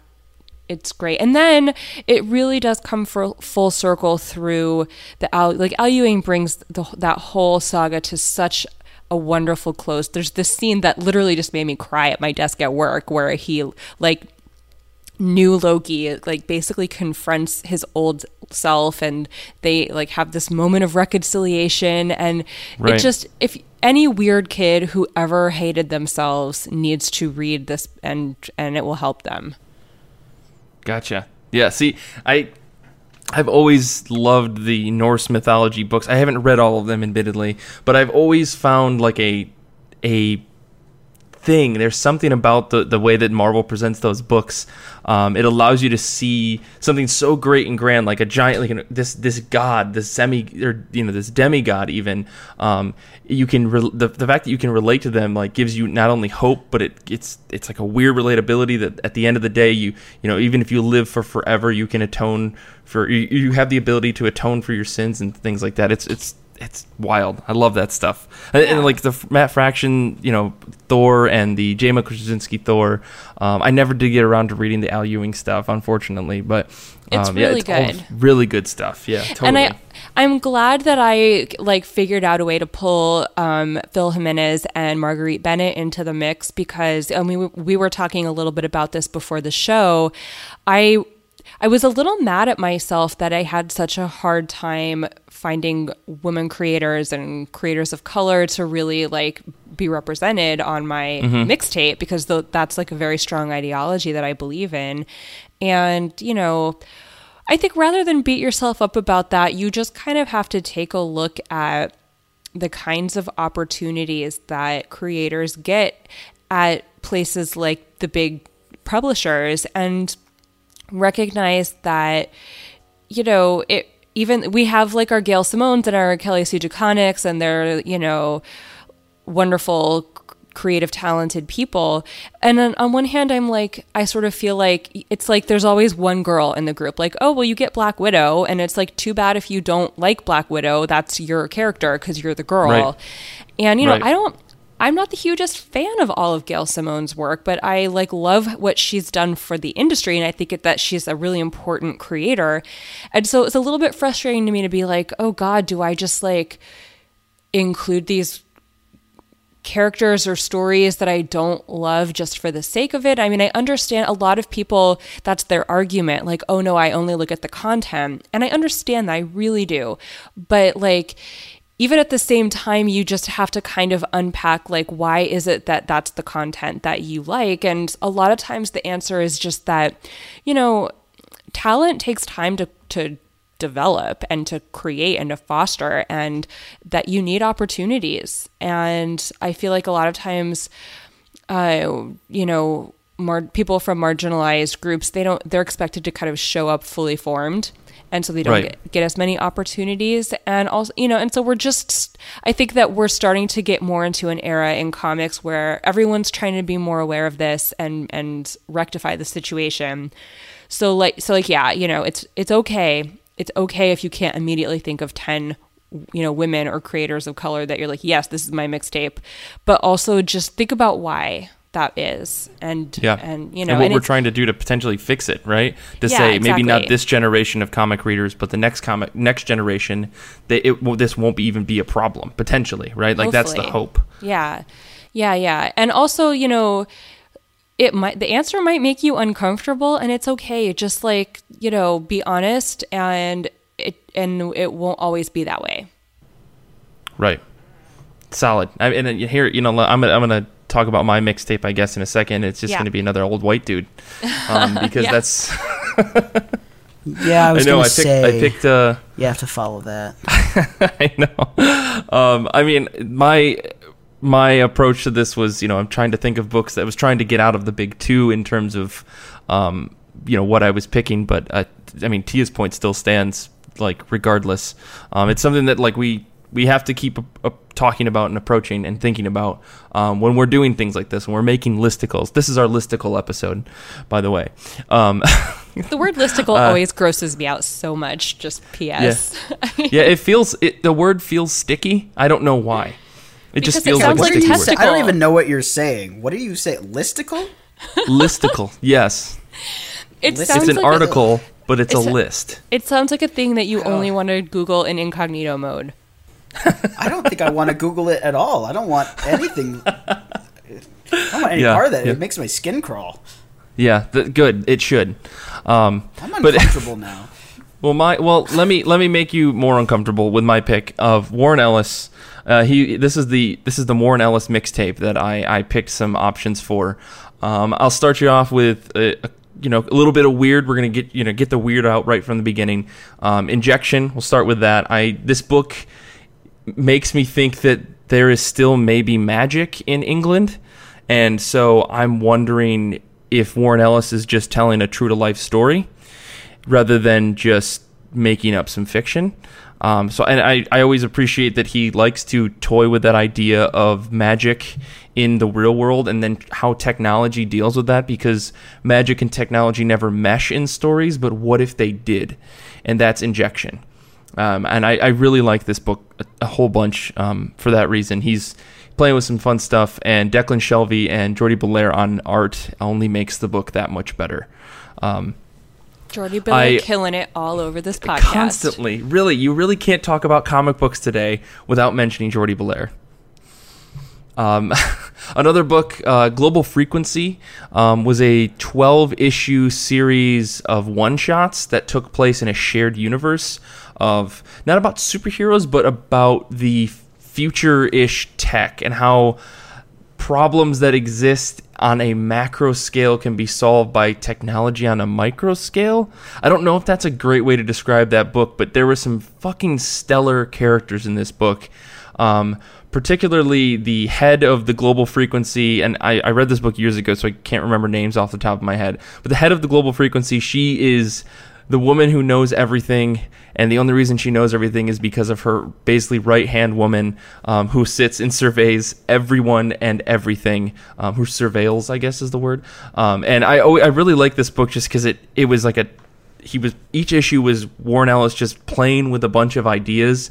it's great. And then it really does come for full circle through the Al like Al Ewing brings the, that whole saga to such a wonderful close. There's this scene that literally just made me cry at my desk at work where he like new Loki like basically confronts his old self and they like have this moment of reconciliation and Right. it just if any weird kid who ever hated themselves needs to read this and and it will help them. Gotcha. Yeah. See, I I've always loved the Norse mythology books. I haven't read all of them, admittedly, but I've always found like a a thing. There's something about the the way that Marvel presents those books. Um, it allows you to see something so great and grand, like a giant, like an, this this god, this semi or you know this demigod. Even um, you can re- the the fact that you can relate to them like gives you not only hope, but it it's it's like a weird relatability that at the end of the day, you you know even if you live for forever, you can atone for you, you have the ability to atone for your sins and things like that. It's it's it's wild. I love that stuff. And, and, like the Matt Fraction, you know, Thor and the J. Michael Straczynski Thor. Um, I never did get around to reading the Al Ewing stuff, unfortunately, but It's um, yeah, really it's all good. really good stuff. Yeah, totally. And I I'm glad that I like figured out a way to pull um, Phil Jimenez and Marguerite Bennett into the mix because mean we, we were talking a little bit about this before the show. I I was a little mad at myself that I had such a hard time finding women creators and creators of color to really like be represented on my mm-hmm. mixtape because th- that's like a very strong ideology that I believe in. And, you know, I think rather than beat yourself up about that, you just kind of have to take a look at the kinds of opportunities that creators get at places like the big publishers and recognize that you know it even we have like our Gail Simones and our Kelly Sue DeConnick's and they're you know wonderful creative talented people and on, on one hand i'm like i sort of feel like it's like there's always one girl in the group like oh well you get black widow and it's like too bad if you don't like black widow that's your character because you're the girl Right. and you know Right. i don't I'm not the hugest fan of all of Gail Simone's work, but I like love what she's done for the industry, and I think that she's a really important creator. And so it's a little bit frustrating to me to be like, oh God, do I just like include these characters or stories that I don't love just for the sake of it. I mean, I understand a lot of people, that's their argument. Like, oh no, I only look at the content. And I understand that, I really do. But like, even at the same time, you just have to kind of unpack, like, why is it that that's the content that you like? And a lot of times the answer is just that, you know, talent takes time to, to develop and to create and to foster and that you need opportunities and i feel like a lot of times uh, you know mar- people from marginalized groups they don't they're expected to kind of show up fully formed and so they don't Right. get, get as many opportunities. And also you know and so we're just i think that we're starting to get more into an era in comics where everyone's trying to be more aware of this and and rectify the situation. So like so like yeah you know it's it's okay. It's okay if you can't immediately think of 10 you know women or creators of color that you're like yes this is my mixtape. But also just think about why that is and Yeah. and you know and what and we're trying to do to potentially fix it, right? To Yeah, say maybe not this generation of comic readers, but the next comic next generation, that it will this won't be even be a problem potentially, right? Like that's the hope. Yeah. Yeah, yeah. And also, you know, it might the answer might make you uncomfortable and it's okay. Just like, you know, be honest and it and it won't always be that way. Right. Solid. I, and uh, here, you know, I'm I'm gonna talk about my mixtape, I guess, in a second. It's just Yeah. gonna be another old white dude, um, because that's. Yeah, I I was know. gonna I picked. say I picked. Uh, you have to follow that. I know. Um, I mean, my my approach to this was, you know, I'm trying to think of books that was trying to get out of the big two in terms of, um, you know, what I was picking. But uh, I mean, Tia's point still stands. Like, regardless, um, it's something that like we we have to keep uh, talking about and approaching and thinking about um, when we're doing things like this. When we're making listicles. This is our listicle episode, by the way. Um, The word listicle Uh, always grosses me out so much. Just PS. yeah, it feels. It, the word feels sticky. I don't know why. It just Because it feels sounds like like a sticky word. I don't even know what you're saying. What do you say? Listicle? listicle. Yes, It It's sounds it's an like a- article, but it's, It's a a- list. it sounds like a thing that you only want to Google in incognito mode. I don't think I want to Google it at all. I don't want anything. I don't want any Yeah, part of that. yeah. It makes my skin crawl. Yeah, th- good. It should. Um, I'm but uncomfortable now. well, my well, let me let me make you more uncomfortable with my pick of Warren Ellis. Uh, he this is the this is the Warren Ellis mixtape that I I picked some options for. Um, I'll start you off with a, a, you know a little bit of weird. We're gonna get you know get the weird out right from the beginning. Um, Injection. We'll start with that. I this book makes me think that there is still maybe magic in England. And so I'm wondering if Warren Ellis is just telling a true to life story rather than just making up some fiction. Um, so, and I, I always appreciate that he likes to toy with that idea of magic in the real world and then how technology deals with that because magic and technology never mesh in stories, but what if they did? And that's injection. Um, and I, I really like this book a, a whole bunch um, for that reason. He's playing with some fun stuff, and Declan Shalvey and Jordie Bellaire on art only makes the book that much better. Um, Jordie Bill I- killing it all over this podcast. constantly, really, you really can't talk about comic books today without mentioning Jordie Bellaire. Um, another book, uh, Global Frequency, um, was a 12 issue series of one shots that took place in a shared universe of not about superheroes, but about the future ish tech and how problems that exist on a macro scale can be solved by technology on a micro scale. I don't know if that's a great way to describe that book, but there were some fucking stellar characters in this book. Um, particularly the head of the global frequency, and I, I read this book years ago, so I can't remember names off the top of my head. But the head of the global frequency, she is the woman who knows everything, and the only reason she knows everything is because of her basically right hand woman um, who sits and surveys everyone and everything, um, who surveils, I guess is the word. Um, and I I really like this book just because it it was like a he was each issue was Warren Ellis just playing with a bunch of ideas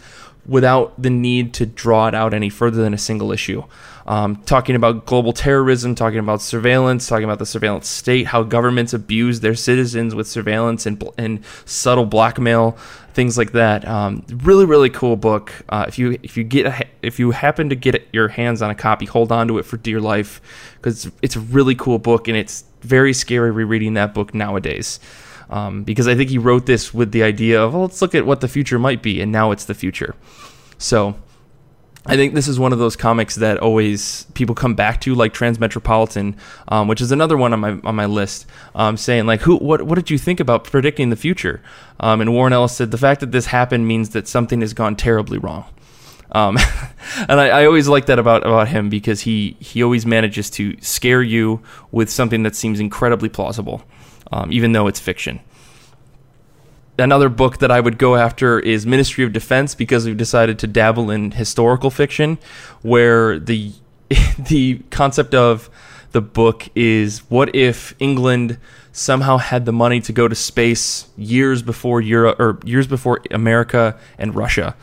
without the need to draw it out any further than a single issue. Um, talking about global terrorism, talking about surveillance, talking about the surveillance state, how governments abuse their citizens with surveillance and, and subtle blackmail, things like that. Um, really, really cool book. Uh, if you if you get a, if you happen to get your hands on a copy, hold on to it for dear life because it's, it's a really cool book and it's very scary rereading that book nowadays. Um, because I think he wrote this with the idea of, well, let's look at what the future might be, and now it's the future. So I think this is one of those comics that always people come back to, like Transmetropolitan, um, which is another one on my on my list, um, saying like, who, what, what did you think about predicting the future? Um, and Warren Ellis said the fact that this happened means that something has gone terribly wrong. Um, and I, I always like that about about him because he he always manages to scare you with something that seems incredibly plausible, um, even though it's fiction another book that I would go after is Ministry of Defense because we've decided to dabble in historical fiction, where the the concept of the book is what if England somehow had the money to go to space years before Europe or years before America and Russia.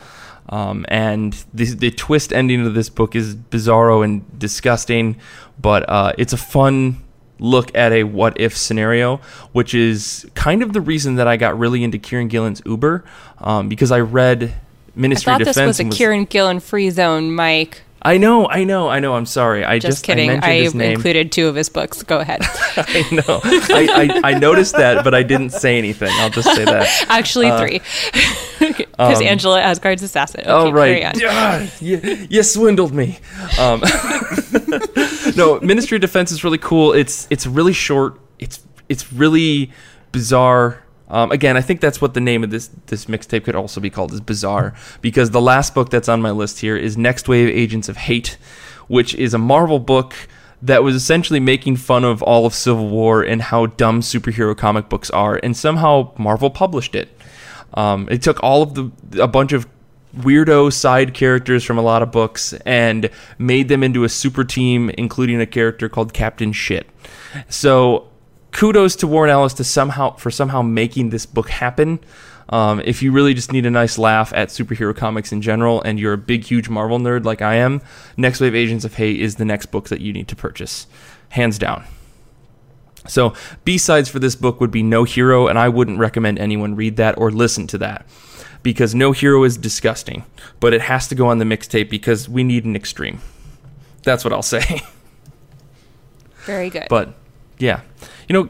Um, and the, the twist ending of this book is bizarro and disgusting, but uh, it's a fun look at a what if scenario, which is kind of the reason that I got really into Kieron Gillen's Uber, um, because I read Ministry of Defense. I thought this was a and Kieron Gillen free zone, Mike. I know, I know, I know. I'm sorry. I Just, just, kidding. I I, included two of his books. Go ahead. I know. I, I, I noticed that, but I didn't say anything. I'll just say that. Actually, three. Because Angela Asgard's assassin. Okay, oh right. Yeah, you, you swindled me. Um, no, Ministry of Defense is really cool. It's it's really short. It's it's really bizarre. Um, again, I think that's what the name of this this mixtape could also be called is bizarre because the last book that's on my list here is Next Wave Agents of Hate, which is a Marvel book that was essentially making fun of all of Civil War and how dumb superhero comic books are, and somehow Marvel published it. Um, it took all of the a bunch of weirdo side characters from a lot of books and made them into a super team, including a character called Captain Shit. So kudos to Warren Ellis to somehow for somehow making this book happen. Um, if you really just need a nice laugh at superhero comics in general, and you're a big, huge Marvel nerd like I am, Next Wave Agents of Hate is the next book that you need to purchase, hands down. So, B sides for this book would be No Hero, and I wouldn't recommend anyone read that or listen to that because No Hero is disgusting, but it has to go on the mixtape because we need an extreme. That's what I'll say. Very good. But yeah, you know,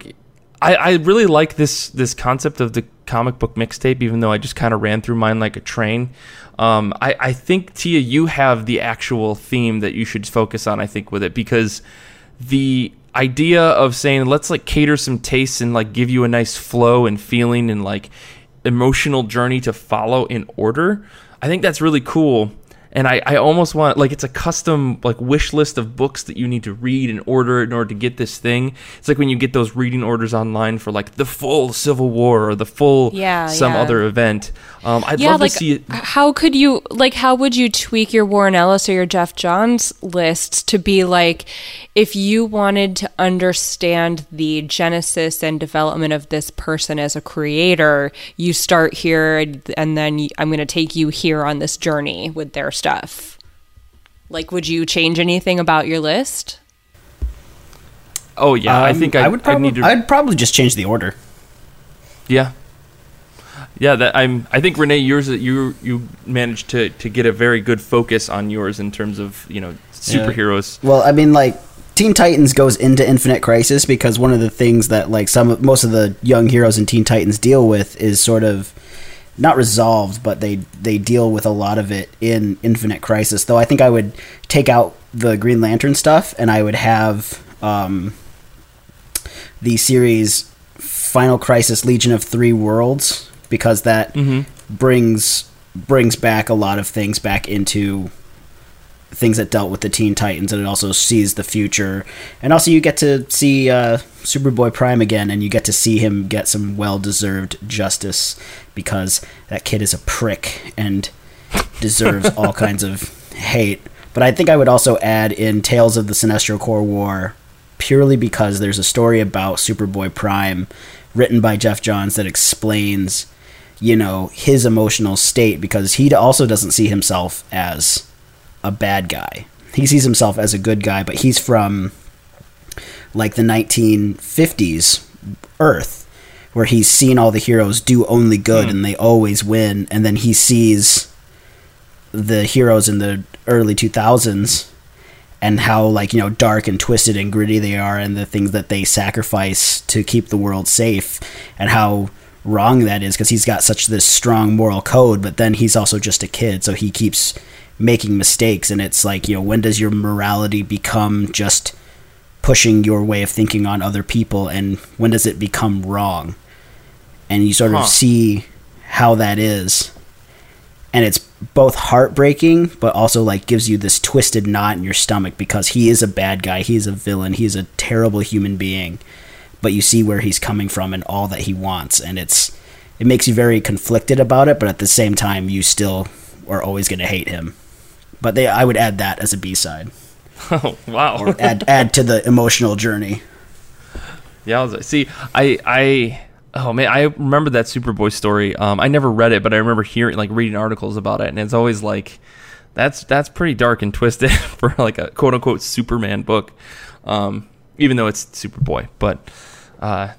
I, I really like this this concept of the comic book mixtape, even though I just kind of ran through mine like a train. Um, I, I think Tia, you have the actual theme that you should focus on. I think with it because the idea of saying let's like cater some tastes and like give you a nice flow and feeling and like emotional journey to follow in order. I think that's really cool. And I, I almost want like it's a custom like wish list of books that you need to read in order in order to get this thing. It's like when you get those reading orders online for like the full Civil War or the full Yeah, some yeah. other event. Um, I'd yeah, love like to see it. how could you like how would you tweak your Warren Ellis or your Geoff Johns lists to be like if you wanted to understand the genesis and development of this person as a creator, you start here and, and then I'm going to take you here on this journey with their stuff. Like would you change anything about your list? Oh yeah, I Um, think I, I would probably need to. I'd probably just change the order. Yeah. Yeah, that I'm. I think Renee, yours you you managed to to get a very good focus on yours in terms of you know superheroes. Well, I mean, like Teen Titans goes into Infinite Crisis because one of the things that like some of, most of the young heroes in Teen Titans deal with is sort of not resolved, but they they deal with a lot of it in Infinite Crisis. Though I think I would take out the Green Lantern stuff and I would have um, the series Final Crisis Legion of Three Worlds because that brings brings back a lot of things back into things that dealt with the Teen Titans, and it also sees the future. And also, you get to see uh, Superboy Prime again, and you get to see him get some well deserved justice because that kid is a prick and deserves all kinds of hate. But I think I would also add in Tales of the Sinestro Corps War purely because there's a story about Superboy Prime written by Geoff Johns that explains, you know, his emotional state because he also doesn't see himself as a bad guy. He sees himself as a good guy, but he's from like the 1950s Earth, where he's seen all the heroes do only good hmm. and they always win, and then he sees the heroes in the early 2000s and how like you know dark and twisted and gritty they are and the things that they sacrifice to keep the world safe and how wrong that is because he's got such this strong moral code but then he's also just a kid so he keeps making mistakes and it's like you know when does your morality become just pushing your way of thinking on other people and when does it become wrong? And you sort Huh. of see how that is. And it's both heartbreaking but also like gives you this twisted knot in your stomach because he is a bad guy he is a villain he is a terrible human being. But you see where he's coming from and all that he wants and it's it makes you very conflicted about it but at the same time you still are always going to hate him but they i would add that as a b-side Oh wow! add add to the emotional journey Yeah, I was- see, I I Oh man, I remember that Superboy story. Um, I never read it, but I remember hearing like reading articles about it, and it's always like that's that's pretty dark and twisted for like a quote unquote Superman book. Um, even though it's Superboy, but uh,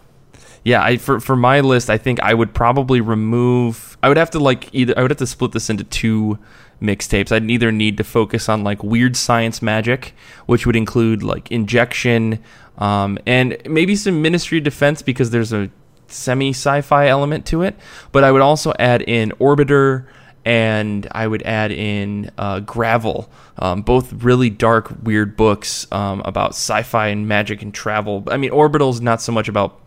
yeah, I for for my list, I think I would probably remove. I would have to like either I would have to split this into two mixtapes. I'd either need to focus on like weird science magic, which would include like injection, um, and maybe some Ministry of Defense because there's a semi sci-fi element to it. But I would also add in Orbiter and I would add in uh, Gravel, um, both really dark, weird books um, about sci-fi and magic and travel. I mean, Orbital's not so much about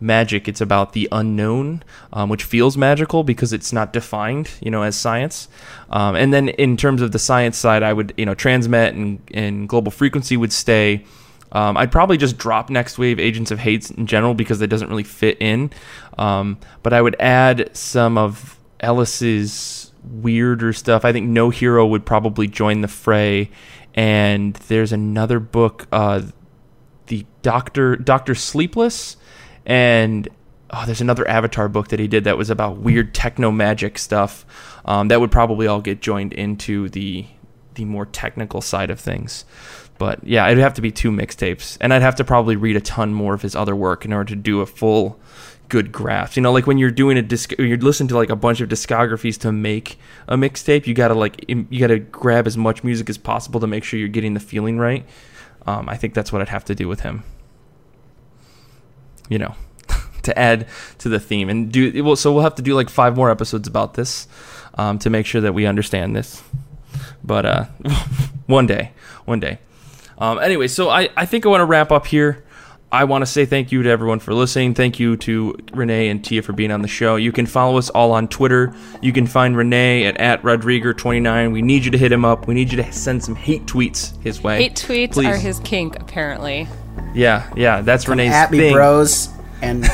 magic; it's about the unknown, um, which feels magical because it's not defined, you know, as science. Um, and then in terms of the science side, I would, you know, Transmet and, and Global Frequency would stay. Um, I'd probably just drop Next Wave Agents of Hate in general because it doesn't really fit in. Um, but I would add some of Ellis's weirder stuff. I think No Hero would probably join the fray. And there's another book, uh, the Doctor Doctor Sleepless, and oh, there's another Avatar book that he did that was about weird techno magic stuff. Um, that would probably all get joined into the the more technical side of things. But yeah, it'd have to be two mixtapes, and I'd have to probably read a ton more of his other work in order to do a full good graph. You know, like when you're doing a disc, you're listening to like a bunch of discographies to make a mixtape. You gotta like you gotta grab as much music as possible to make sure you're getting the feeling right. Um, I think that's what I'd have to do with him. You know, to add to the theme and do well. So we'll have to do like five more episodes about this um, to make sure that we understand this. But uh, one day, one day. Um, anyway, so I, I think I want to wrap up here. I want to say thank you to everyone for listening. Thank you to Renee and Tia for being on the show. You can follow us all on Twitter. You can find Renee at, at Rodriguer29. We need you to hit him up. We need you to send some hate tweets his way. Hate tweets Please. are his kink, apparently. Yeah, yeah, that's Renee's At me, thing. bros, and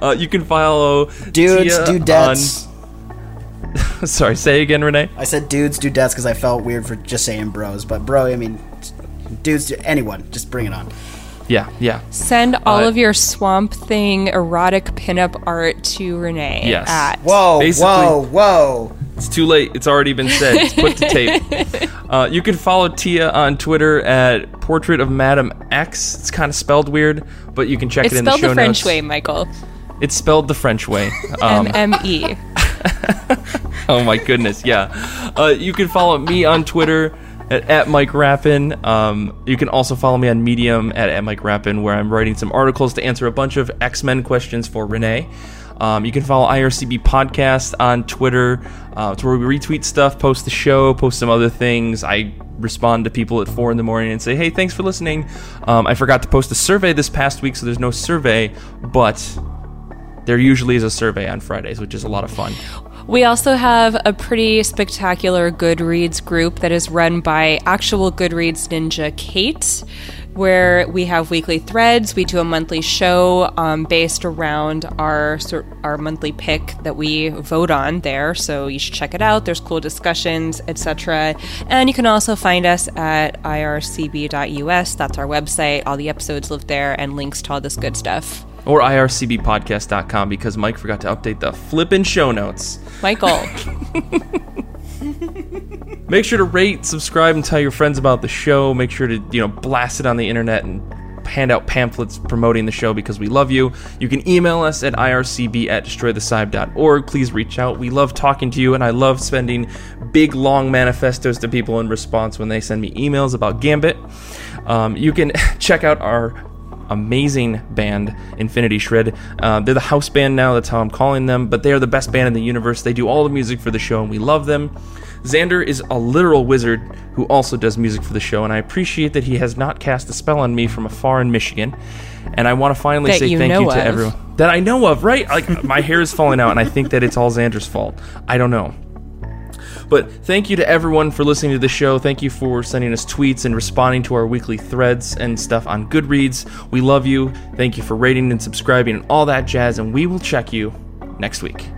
Uh, you can follow dudes, Tia dudettes. on- Sorry, say again, Renee. I said dudes, dudettes because I felt weird for just saying bros, but bro, I mean, dudes, du- anyone, just bring it on. Yeah, yeah. Send all Uh, of your Swamp Thing erotic pinup art to Renee. Yes. At Whoa, Basically- whoa, whoa! It's too late. It's already been said. It's put to tape. Uh, you can follow Tia on Twitter at Portrait of Madam X. It's kind of spelled weird, but you can check It's it in the show notes. spelled the French notes. way, Michael. It's spelled the French way. Um, M M E. oh my goodness, yeah. Uh, you can follow me on Twitter at, at Mike Rappin. Um, you can also follow me on Medium at, at Mike Rappin, where I'm writing some articles to answer a bunch of X Men questions for Renee. Um, you can follow IRCB Podcast on Twitter. Uh, it's where we retweet stuff, post the show, post some other things. I respond to people at four in the morning and say, "Hey, thanks for listening." Um, I forgot to post a survey this past week, so there's no survey, but there usually is a survey on Fridays, which is a lot of fun. We also have a pretty spectacular Goodreads group that is run by actual Goodreads ninja Kate, where we have weekly threads. We do a monthly show um, based around our our monthly pick that we vote on there. So you should check it out. There's cool discussions, etc. And you can also find us at ircb.us. That's our website. All the episodes live there, and links to all this good stuff. or ircbpodcast.com because Mike forgot to update the flippin' show notes. Michael. Make sure to rate, subscribe, and tell your friends about the show. Make sure to, you know, blast it on the internet and hand out pamphlets promoting the show because we love you. You can email us at ircb at destroythecybe.org. Please reach out. We love talking to you, and I love spending big, long manifestos to people in response when they send me emails about Gambit. Um, you can check out our amazing band, Infinity Shred. Uh, they're the house band now, that's how I'm calling them, but they are the best band in the universe. They do all the music for the show, and we love them. Xander is a literal wizard who also does music for the show, and I appreciate that he has not cast a spell on me from afar in Michigan. And I want to finally That say you thank you to of. everyone that I know of, right? Like my hair is falling out, and I think that it's all Xander's fault. I don't know. But thank you to everyone for listening to the show. Thank you for sending us tweets and responding to our weekly threads and stuff on Goodreads. We love you. Thank you for rating and subscribing and all that jazz, and we will check you next week.